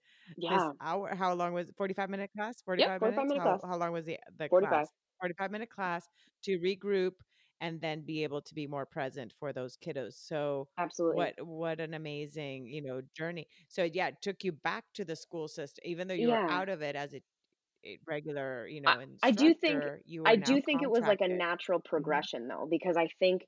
this yeah. hour. How long was it? 45 minute class? Yep, 45 45 minutes? minute How class. how long was the the 45. class? 45 minute class to regroup and then be able to be more present for those kiddos. So Absolutely. what what an amazing, you know, journey. So yeah, it took you back to the school system, even though you were out of it as a, a regular, you know, I do think. You I do think it was like a natural hmm progression though, because I think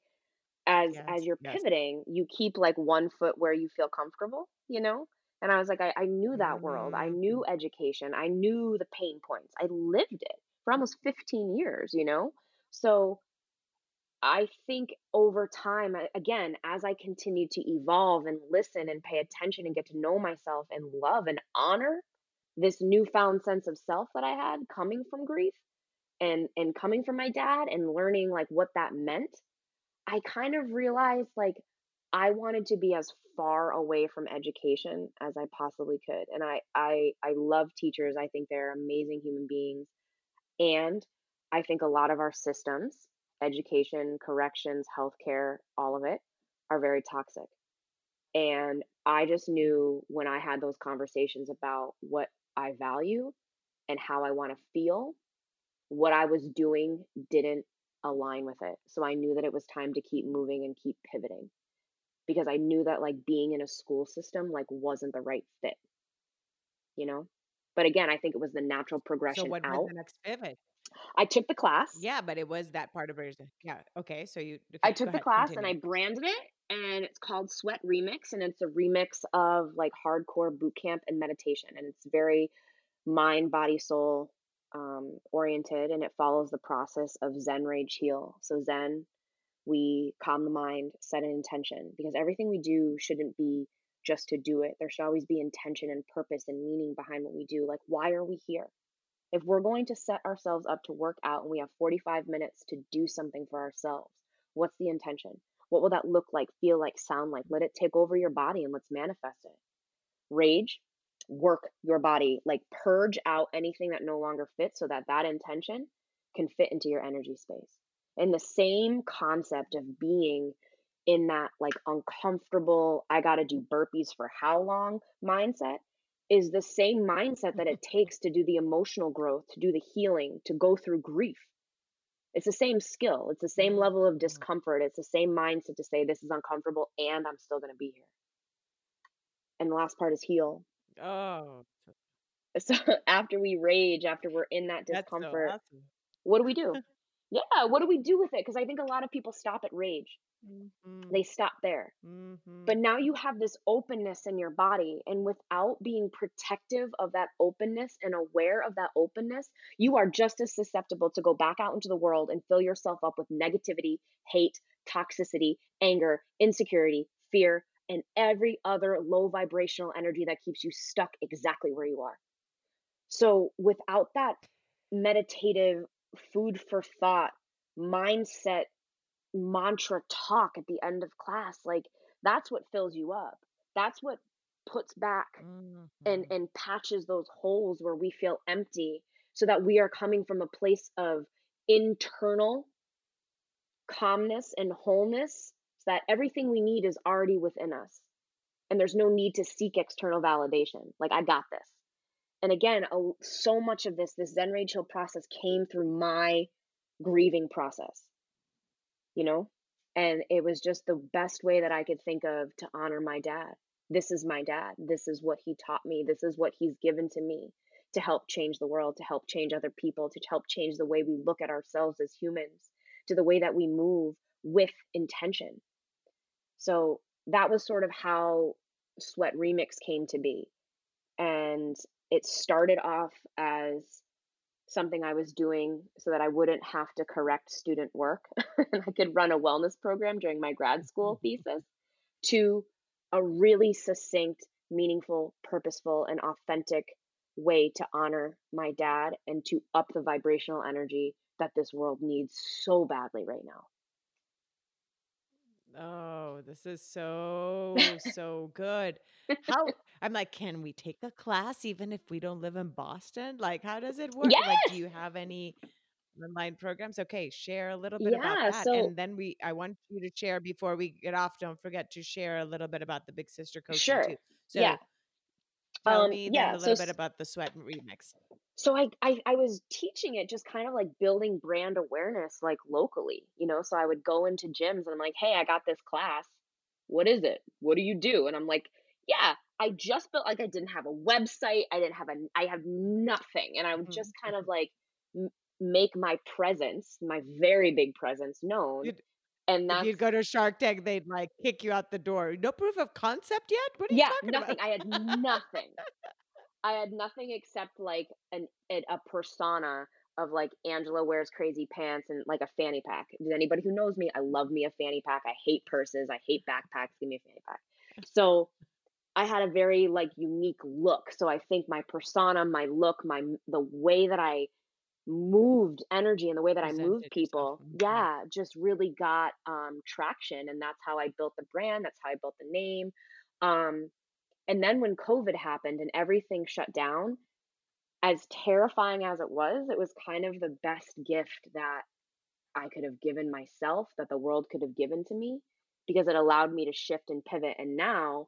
as Yes, as you're yes. pivoting, you keep like one foot where you feel comfortable, you know? And I was like, I, I knew that world. I hmm knew education. I knew the pain points. I lived it for almost 15 years, you know? So I think over time, again, as I continue to evolve and listen and pay attention and get to know myself and love and honor this newfound sense of self that I had coming from grief and and coming from my dad and learning like what that meant, I kind of realized like I wanted to be as far away from education as I possibly could. And I I I love teachers. I think they're amazing human beings. And I think a lot of our systems education, corrections, healthcare, all of it are very toxic. And I just knew when I had those conversations about what I value and how I want to feel, what I was doing didn't align with it. So I knew that it was time to keep moving and keep pivoting because I knew that like being in a school system like wasn't the right fit. You know? But again, I think it was the natural progression. So what was out. the next pivot? I took the class. Yeah, but it was that part of it. Yeah. Okay. So you I okay, go took the ahead, class and I branded it and it's called Sweat Remix and it's a remix of like hardcore boot camp and meditation and it's very mind, body, soul um, oriented and it follows the process of Zen Rage Heal. So Zen, we calm the mind, set an intention because everything we do shouldn't be just to do it. There should always be intention and purpose and meaning behind what we do. Like, why are we here? If we're going to set ourselves up to work out and we have 45 minutes to do something for ourselves, what's the intention? What will that look like, feel like, sound like? Let it take over your body and let's manifest it. Rage, work your body, like purge out anything that no longer fits so that that intention can fit into your energy space. And the same concept of being in that like uncomfortable, I got to do burpees for how long mindset is the same mindset that it takes to do the emotional growth, to do the healing, to go through grief. It's the same skill, it's the same level of Mhm. discomfort, it's the same mindset to say, This is uncomfortable and I'm still going to be here. And the last part is heal. Oh, So after we rage, after we're in that that's so discomfort, awesome. what do we do? Yeah, what do we do with it? Because I think a lot of people stop at rage. Mhm. They stop there. But Mhm. now you have this openness in your body, and without being protective of that openness and aware of that openness, you are just as susceptible to go back out into the world and fill yourself up with negativity, hate, toxicity, anger, insecurity, fear, and every other low vibrational energy that keeps you stuck exactly where you are. So, without that meditative food for thought mindset mantra talk at the end of class like that's what fills you up that's what puts back and Mhm. and patches those holes where we feel empty so that we are coming from a place of internal calmness and wholeness that everything we need is already within us and there's no need to seek external validation like i got this and again so much of this this zen rage heal process came through my grieving process you know? And it was just the best way that I could think of to honor my dad. This is my dad. This is what he taught me. This is what he's given to me to help change the world, to help change other people, to help change the way we look at ourselves as humans, to the way that we move with intention. So that was sort of how Sweat Remix came to be. And it started off as something I was doing so that I wouldn't have to correct student work and I could run a wellness program during my grad school mm-hmm. thesis to a really succinct, meaningful, purposeful, and authentic way to honor my dad and to up the vibrational energy that this world needs so badly right now. Oh, this is so, so good. How, I'm like, can we take a class even if we don't live in Boston? Like, how does it work? Like, do you have any online programs? Okay, share a little bit about that. So, And then we, I want you to share before we get off. Don't forget to share a little bit about the Big Sister coaching sure. too. Yeah. So tell Um, me yeah. a So, little bit about the Sweat Remix. So I, I I was teaching it just kind of like building brand awareness like locally, you know. So I would go into gyms and I'm like, hey, I got this class. What is it? What do you do? And I'm like, yeah, I just built like I didn't have a website. I didn't have a I have nothing, and I would mm-hmm. just kind of mm-hmm. like m- make my presence, my very big presence known. You'd, And if you'd go to Shark Tank, they'd like kick you out the door. No proof of concept yet? What are you yeah, talking nothing. about? I had nothing. I had nothing except like an a, a persona of like Angela wears crazy pants and like a fanny pack. Does anybody who knows me, I love me a fanny pack. I hate purses. I hate backpacks. Give me a fanny pack. So I had a very like unique look. So I think my persona, my look, my the way that I moved energy and the way that I moved people, Mhm. yeah, just really got um traction and that's how I built the brand, that's how I built the name. Um and then when COVID happened and everything shut down, as terrifying as it was, it was kind of the best gift that I could have given myself, that the world could have given to me because it allowed me to shift and pivot. And now,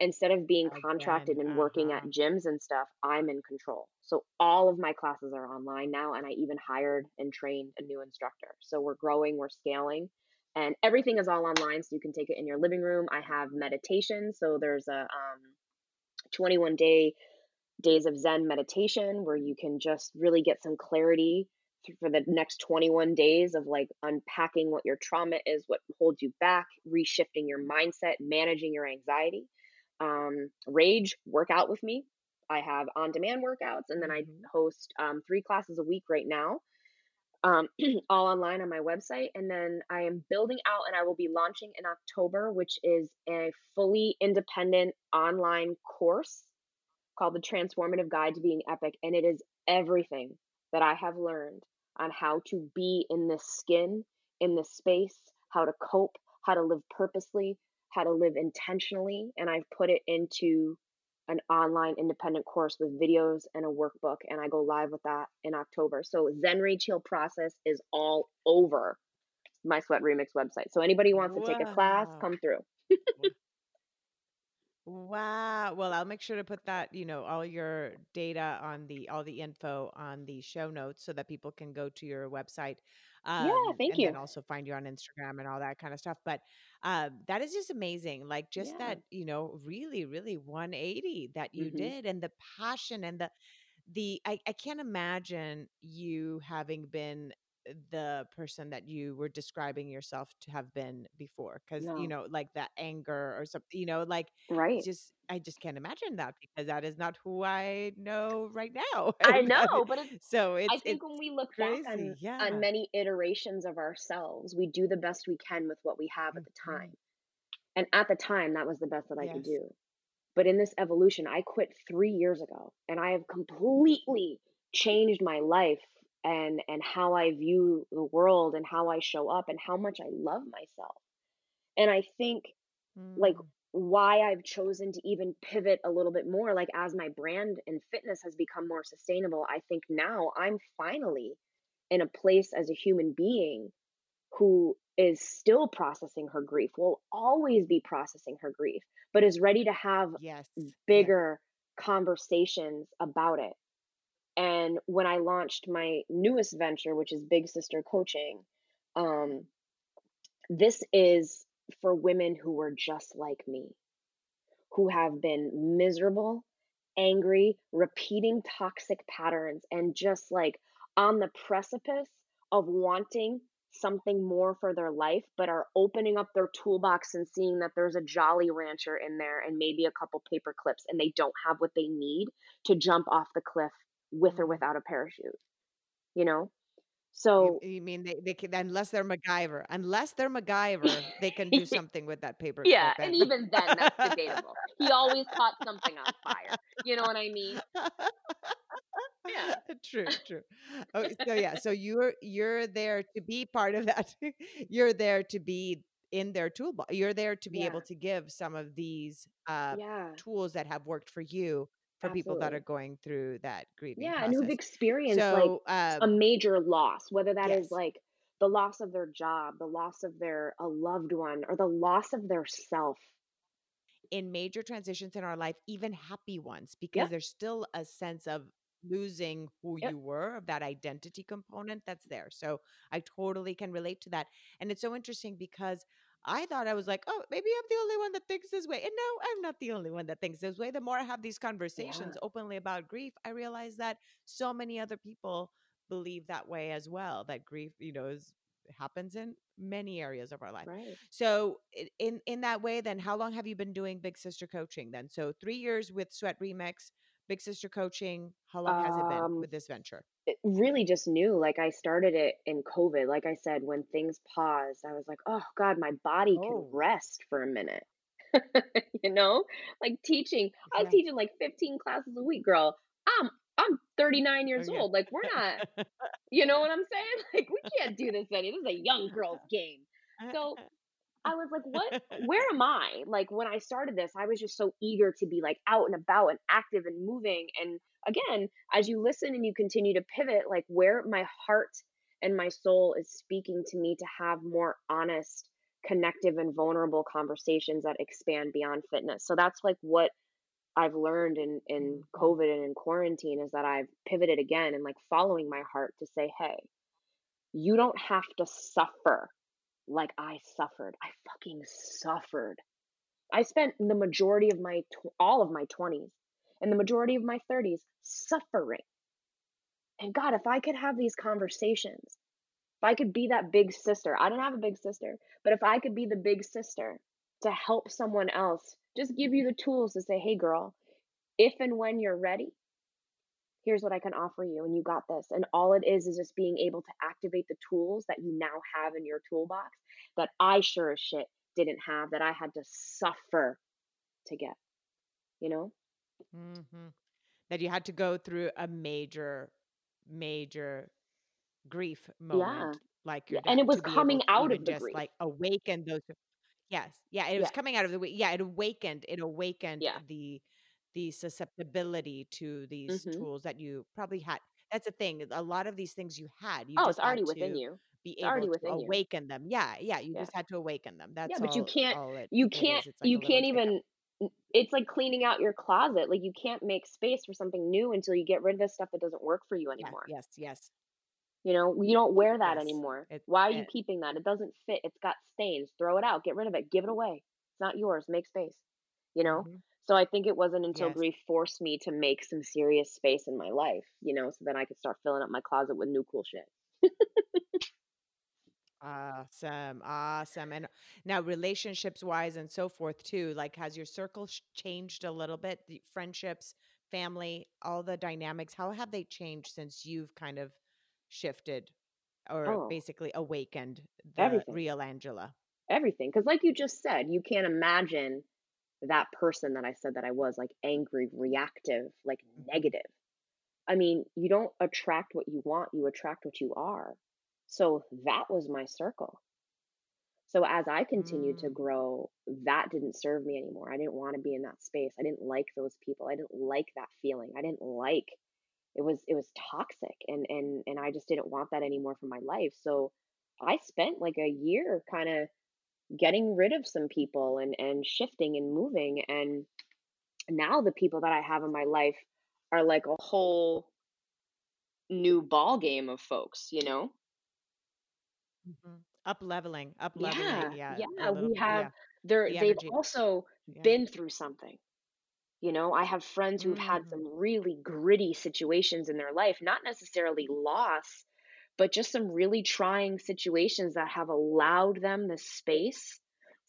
instead of being contracted Again, and working at uh-huh. gyms and stuff, I'm in control. So all of my classes are online now, and I even hired and trained a new instructor. So we're growing, we're scaling, and everything is all online. So you can take it in your living room. I have meditation. So there's a um, 21 day days of Zen meditation where you can just really get some clarity for the next 21 days of like unpacking what your trauma is, what holds you back, reshifting your mindset, managing your anxiety. Um, rage, workout with me. I have on demand workouts and then I Mhm. host um, three classes a week right now, um, all online on my website. And then I am building out and I will be launching in October, which is a fully independent online course called The Transformative Guide to Being Epic. And it is everything that I have learned on how to be in this skin, in this space, how to cope, how to live purposely, how to live intentionally. And I've put it into an online independent course with videos and a workbook. And I go live with that in October. So Zen Rage Heal process is all over my Sweat Remix website. So anybody wants to take a class, come through. Wow. Well, I'll make sure to put that, you know, all your data on the all the info on the show notes so that people can go to your website Yeah, um thank and then you. also find you on Instagram and all that kind of stuff. But um that is just amazing. Like just Yeah. that, you know, really, really 180 that you hmm did and the passion and the the I, I can't imagine you having been the person that you were describing yourself to have been before because you know like that anger or something you know like right. just I just can't imagine that because that is not who I know right now. I know, but it's so I think it's when we look back on crazy. on many iterations of ourselves, we do the best we can with what we have at the Mhm. time. And at the time, that was the best that I could do. But in this evolution, I quit 3 years ago, and I have completely changed my life and and how I view the world and how I show up and how much I love myself. And I think like Mm. why I've chosen to even pivot a little bit more, like as my brand and fitness has become more sustainable, I think now I'm finally in a place as a human being who is still processing her grief, will always be processing her grief, but is ready to have Yes. Yes. bigger conversations about it. And when I launched my newest venture, which is Big Sister Coaching, um, this is for women who were just like me who have been miserable, angry, repeating toxic patterns, and just like on the precipice of wanting something more for their life, but are opening up their toolbox and seeing that there's a Jolly Rancher in there and maybe a couple paper clips, and they don't have what they need to jump off the cliff with or without a parachute, you know? So, you mean they, they can unless they're MacGyver, unless they're MacGyver, they can do something with that paper yeah, and even then, that's debatable. He always caught something on fire. You know what I mean? Yeah. True, true. Oh, so yeah, so you're you're there to be part of that. You're there to be in their toolbox. You're there to be Yeah. able to give some of these uh Yeah. tools that have worked for you for people that are going through that grieving Yeah, and who've process. experienced like So, a um major loss, whether that is yes, like the loss of their job, the loss of their a loved one, or the loss of their self. in major transitions in our life, even happy ones, because Yep, there's still a sense of losing who yep, you were, of that identity component that's there. So I totally can relate to that. And it's so interesting because I thought I was like, oh, maybe I'm the only one that thinks this way. And no, I'm not the only one that thinks this way. The more I have these yeah, conversations openly about grief, I realize that so many other people believe that way as well, that grief, you know, is happens in many areas of our life. right. So in in that way, then how long have you been doing Big Sister coaching then? So three years with Sweat Remix, Big Sister coaching. How long has it been Um, with this venture? it really just knew, like I started it in COVID. Like I said, when things paused, I was like, oh God, my body can Oh, rest for a minute. you know, like teaching. I was teaching like 15 classes a week, girl. I'm I'm 39 years old. Like we're not You know what I'm saying? Like, we can't do this any. This is a young girl's game. So I was like, what? Where am I? Like, when I started this, I was just so eager to be like out and about and active and moving. And again, as you listen and you continue to pivot, like where my heart and my soul is speaking to me to have more honest, connective, and vulnerable conversations that expand beyond fitness. So that's like what I've learned in in mm-hmm. COVID and in quarantine is that I've pivoted again and like following my heart to say, hey, you don't have to suffer like I suffered. I fucking suffered. I spent the majority of my all of my 20s and the majority of my 30s suffering. And God, if I could have these conversations, if I could be that big sister, I don't have a big sister, but if I could be the big sister to help someone else, just give you the tools to say, hey, girl, if and when you're ready, here's what I can offer you, and you got this. And all it is is just being able to activate the tools that you now have in your toolbox that I sure as shit didn't have, that I had to suffer to get, you know? Mm-hmm. That you had to go through a major, major grief moment. Yeah. Like yeah. and it was coming out of the just grief. like awaken those Yes. Yeah. It was coming out of the yeah, it awakened it awakened yeah. the the susceptibility to these mm-hmm. tools that you probably had. That's a thing. A lot of these things you had. You oh, it's already within you. Be it's able already to awaken you. them. Yeah, yeah. You yeah. just had to awaken them. That's yeah, but all, you can't. It, you can't. Like you can't even. It's like cleaning out your closet. Like you can't make space for something new until you get rid of the stuff that doesn't work for you anymore. Yeah, yes, yes. You know, you don't wear that yes. anymore. It, Why are you keeping that? It doesn't fit. It's got stains. Throw it out. Get rid of it. Give it away. It's not yours. Make space. You know? Mm-hmm. So I think it wasn't until yes. grief forced me to make some serious space in my life, you know, so then I could start filling up my closet with new cool shit. awesome. Awesome. And now relationships wise and so forth too, like has your circle sh- changed a little bit? The friendships, family, all the dynamics, how have they changed since you've kind of shifted or oh, basically awakened the everything. real Angela? Everything. Because, like you just said, you can't imagine that person that I said that I was like angry, reactive, like mm-hmm. negative. I mean, you don't attract what you want, you attract what you are. So that was my circle. So as I continued mm. to grow, that didn't serve me anymore. I didn't want to be in that space. I didn't like those people. I didn't like that feeling. I didn't like it was it was toxic and and and I just didn't want that anymore for my life. So I spent like a year kind of getting rid of some people and and shifting and moving and now the people that I have in my life are like a whole new ball game of folks, you know? Mm-hmm. Up leveling, up leveling. Yeah. Yeah. yeah we have yeah. they're the they've also yeah. been through something. You know, I have friends who've mm. had some really gritty situations in their life, not necessarily loss, but just some really trying situations that have allowed them the space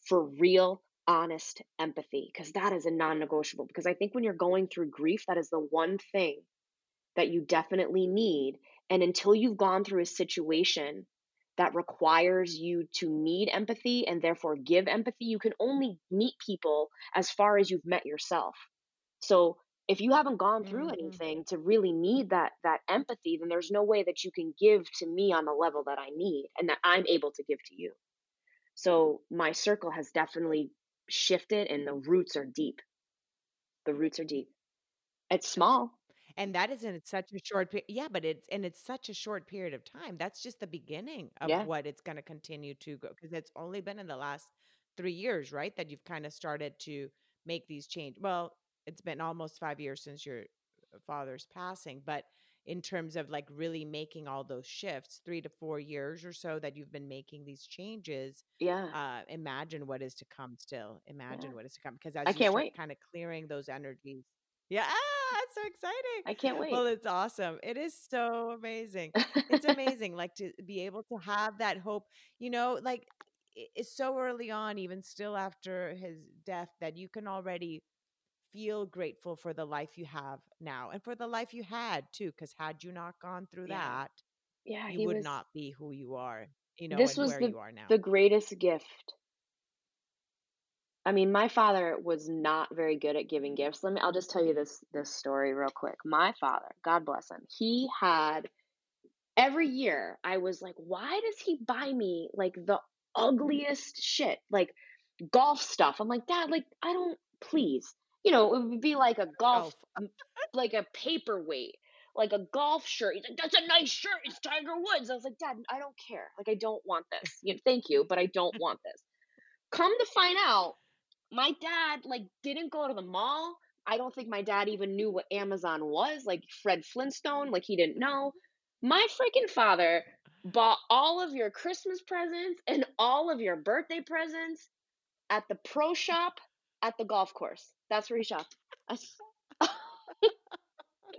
for real, honest empathy, because that is a non negotiable. Because I think when you're going through grief, that is the one thing that you definitely need. And until you've gone through a situation that requires you to need empathy and therefore give empathy, you can only meet people as far as you've met yourself. So if you haven't gone through mm-hmm. anything to really need that that empathy, then there's no way that you can give to me on the level that I need and that I'm able to give to you. So my circle has definitely shifted and the roots are deep. The roots are deep. It's small. And that is in such a short period. Yeah, but it's and it's such a short period of time. That's just the beginning of yeah. what it's going to continue to go because it's only been in the last three years, right? That you've kind of started to make these change Well, it's been almost five years since your uh, father's passing, but in terms of like really making all those shifts, three to four years or so that you've been making these changes. Yeah. Uh, imagine what is to come still. Imagine yeah. what is to come. Because as I you can't wait. kind of clearing those energies. Yeah. Ah, it's so exciting. I can't wait. Well, it's awesome. It is so amazing. It's amazing. like to be able to have that hope, you know, like it's so early on, even still after his death, that you can already feel grateful for the life you have now and for the life you had too because had you not gone through yeah. that yeah you would was, not be who you are you know this was where the, you are now. the greatest gift. I mean my father was not very good at giving gifts. Let me i'll just tell you this this story real quick. My father god bless him he had every year i was like why does he buy me like the ugliest shit like golf stuff? I'm like dad like i don't please you know, it would be like a golf, like a paperweight. like a golf shirt. He's like, that's a nice shirt. It's Tiger Woods. I was like, Dad, I don't care. Like, I don't want this. You know, thank you, but I don't want this. Come to find out, my dad like didn't go to the mall. I don't think my dad even knew what Amazon was, like Fred Flintstone, like he didn't know. My freaking father bought all of your Christmas presents and all of your birthday presents at the pro shop at the golf course. That's where he shopped.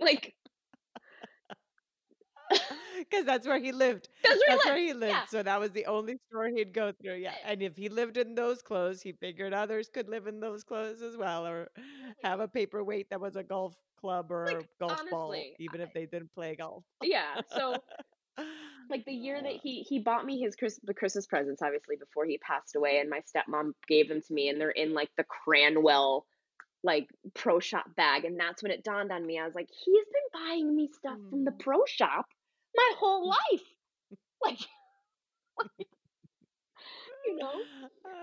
like because that's where he lived. That's where, that's he, where lived. he lived. Yeah. So that was the only store he'd go through. Yeah, eh. and if he lived in those clothes, he figured others could live in those clothes as well, or have a paperweight that was a golf club or like, golf honestly, ball, even if they didn't play golf. Yeah. So like the year that he he bought me his Chris, the Christmas presents, obviously before he passed away, and my stepmom gave them to me, and they're in like the Cranwell like pro shop bag, and that's when it dawned on me. I was like, he's been buying me stuff from the mm. pro shop my whole life, like, like you know.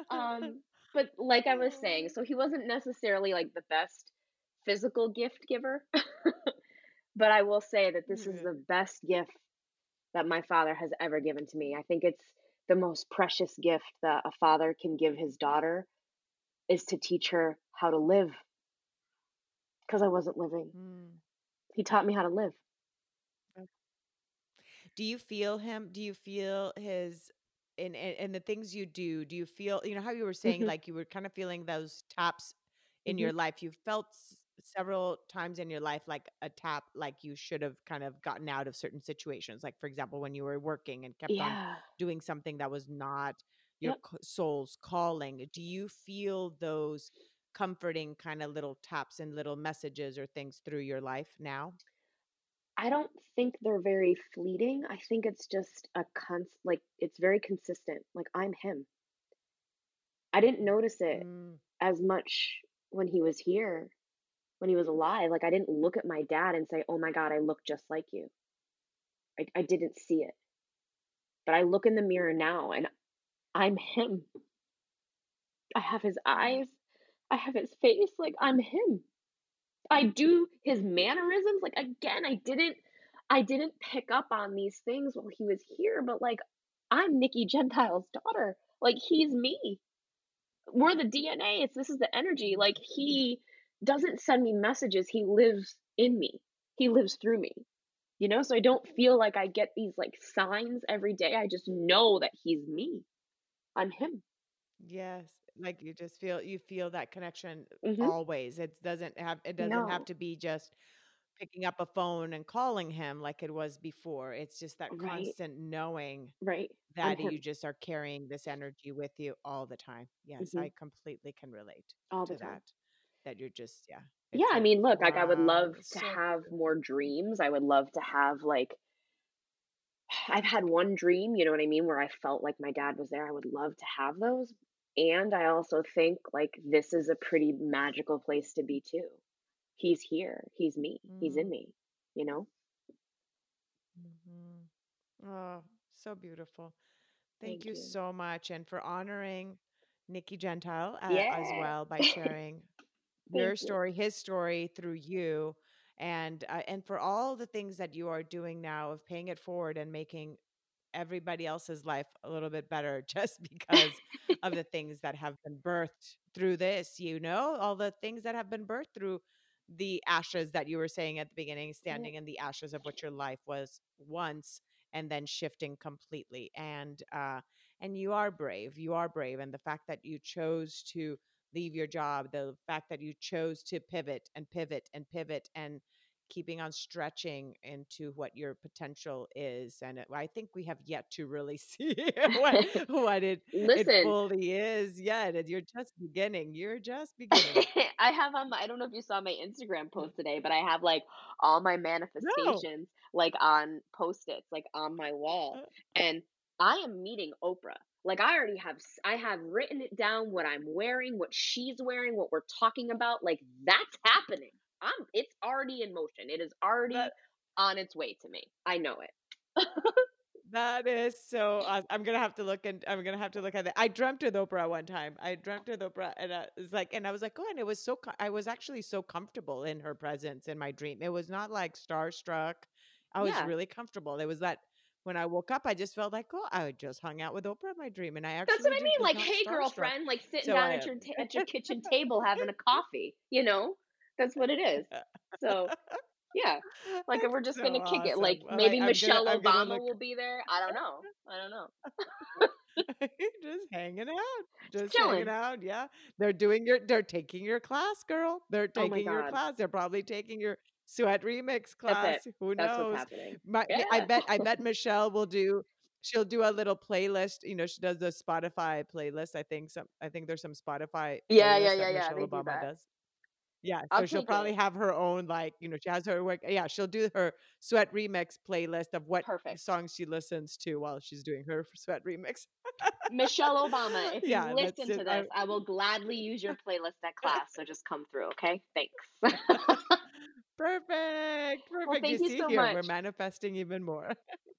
Um, but like I was saying, so he wasn't necessarily like the best physical gift giver. but I will say that this is the best gift that my father has ever given to me. I think it's the most precious gift that a father can give his daughter is to teach her how to live. Because I wasn't living. Mm. He taught me how to live. Do you feel him? Do you feel his in and the things you do? Do you feel you know how you were saying mm-hmm. like you were kind of feeling those tops in mm-hmm. your life? You felt several times in your life like a tap like you should have kind of gotten out of certain situations like for example when you were working and kept yeah. on doing something that was not your yep. soul's calling do you feel those comforting kind of little taps and little messages or things through your life now i don't think they're very fleeting i think it's just a cons like it's very consistent like i'm him i didn't notice it mm. as much when he was here when he was alive. Like I didn't look at my dad and say, "Oh my god, I look just like you." I I didn't see it. But I look in the mirror now and I'm him. I have his eyes. I have his face like I'm him. I do his mannerisms like again, I didn't I didn't pick up on these things while he was here, but like I'm Nikki Gentile's daughter. Like he's me. We're the DNA. It's this is the energy. Like he doesn't send me messages. He lives in me. He lives through me. You know, so I don't feel like I get these like signs every day. I just know that he's me. I'm him. Yes. Like you just feel you feel that connection mm-hmm. always. It doesn't have it doesn't no. have to be just picking up a phone and calling him like it was before. It's just that right. constant knowing right that you just are carrying this energy with you all the time. Yes, mm-hmm. I completely can relate all to the time. that that you're just yeah yeah i mean look wow. like i would love to so have more dreams i would love to have like i've had one dream you know what i mean where i felt like my dad was there i would love to have those and i also think like this is a pretty magical place to be too he's here he's me mm. he's in mm-hmm. me you know mm-hmm. oh so beautiful thank, thank you, you, so much and for honoring nikki gentile uh, yeah. as well by sharing your story, his story through you, and uh, and for all the things that you are doing now of paying it forward and making everybody else's life a little bit better just because of the things that have been birthed through this you know all the things that have been birthed through the ashes that you were saying at the beginning standing yeah. in the ashes of what your life was once and then shifting completely and uh and you are brave you are brave and the fact that you chose to leave your job, the fact that you chose to pivot and pivot and pivot and keeping on stretching into what your potential is. And I think we have yet to really see what, what it, Listen, it fully is yet. You're just beginning. You're just beginning. I have on my, I don't know if you saw my Instagram post today, but I have like all my manifestations no. like on post-its, like on my wall. Uh. And I am meeting Oprah. Like I already have I have written it down what I'm wearing, what she's wearing, what we're talking about. Like that's happening. I'm it's already in motion. It is already on its way to me. I know it. That is so. Awesome. I'm gonna have to look and I'm gonna have to look at it I dreamt with Oprah one time. I dreamt with Oprah, and I was like, and I was like, oh, and it was so. I was actually so comfortable in her presence in my dream. It was not like starstruck. I was yeah. really comfortable. It was that when I woke up, I just felt like, oh, I just hung out with Oprah in my dream, and I actually. That's what I mean. Like, hey, girlfriend, like sitting so down I, at your t- at your kitchen table having a coffee. You know, that's what it is. So yeah. Like we're just so gonna kick awesome. it. Like maybe Michelle gonna, Obama look... will be there. I don't know. I don't know. just hanging out. Just Chilling. hanging out. Yeah. They're doing your they're taking your class, girl. They're oh taking oh your class. They're probably taking your sweat remix class. Who That's knows? My, yeah. I bet I bet Michelle will do she'll do a little playlist. You know, she does the Spotify playlist. I think some I think there's some Spotify Yeah, yeah, yeah, yeah. Michelle Obama does. Yeah, so she'll probably it. have her own like, you know, she has her work. Yeah, she'll do her sweat remix playlist of what Perfect. songs she listens to while she's doing her sweat remix. Michelle Obama, if yeah, you listen to this, I will gladly use your playlist at class. So just come through, okay? Thanks. Perfect. Perfect. Well, thank you, you see so here, much. we're manifesting even more.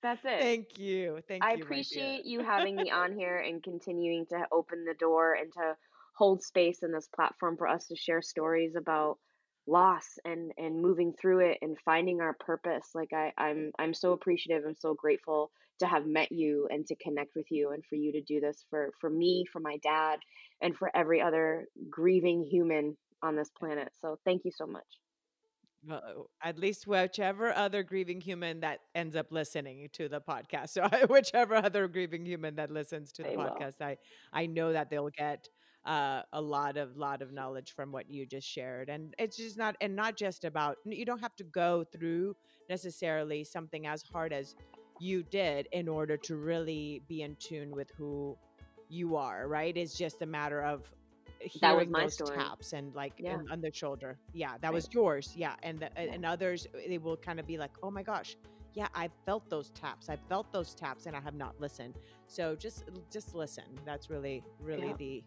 That's it. Thank you. Thank I you. I appreciate you having me on here and continuing to open the door and to hold space in this platform for us to share stories about loss and and moving through it and finding our purpose like I, i'm i'm so appreciative i'm so grateful to have met you and to connect with you and for you to do this for for me for my dad and for every other grieving human on this planet so thank you so much well, at least whichever other grieving human that ends up listening to the podcast so whichever other grieving human that listens to the they podcast will. i i know that they'll get uh, a lot of lot of knowledge from what you just shared and it's just not and not just about you don't have to go through necessarily something as hard as you did in order to really be in tune with who you are right it's just a matter of hearing those story. taps and like yeah. in, on the shoulder yeah that right. was yours yeah and the, and others uh, they will kind of be like oh my gosh yeah i felt those taps i felt those taps and i have not listened so just just listen that's really really yeah. the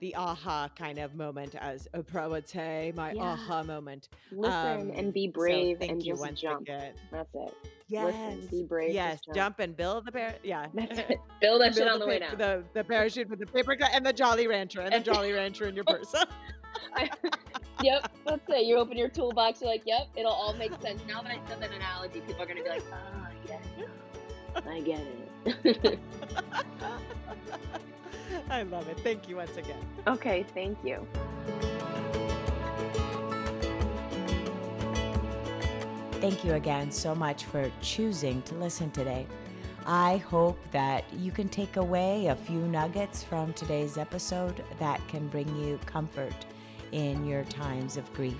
the aha kind of moment, as Oprah would say, my yeah. aha moment. Listen um, and be brave so and just jump. Again. That's it. Yes. Listen, be brave. Yes. Jump. jump. and build the bear. Yeah. build that shit on the, the way down. The, the parachute with the paper cut and the Jolly Rancher and the Jolly Rancher in your purse. yep, that's it. You open your toolbox, you're like, yep, it'll all make sense. Now that I said that analogy, people are going to be like, oh, I get it. I get it. I love it. Thank you once again. Okay, thank you. Thank you again so much for choosing to listen today. I hope that you can take away a few nuggets from today's episode that can bring you comfort in your times of grief.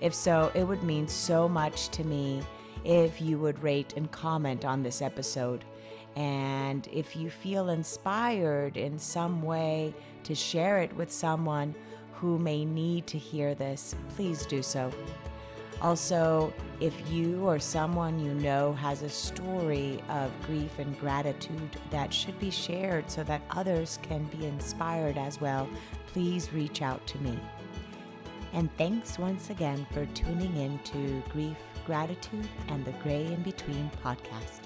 If so, it would mean so much to me if you would rate and comment on this episode. And if you feel inspired in some way to share it with someone who may need to hear this, please do so. Also, if you or someone you know has a story of grief and gratitude that should be shared so that others can be inspired as well, please reach out to me. And thanks once again for tuning in to Grief, Gratitude, and the Gray in Between podcast.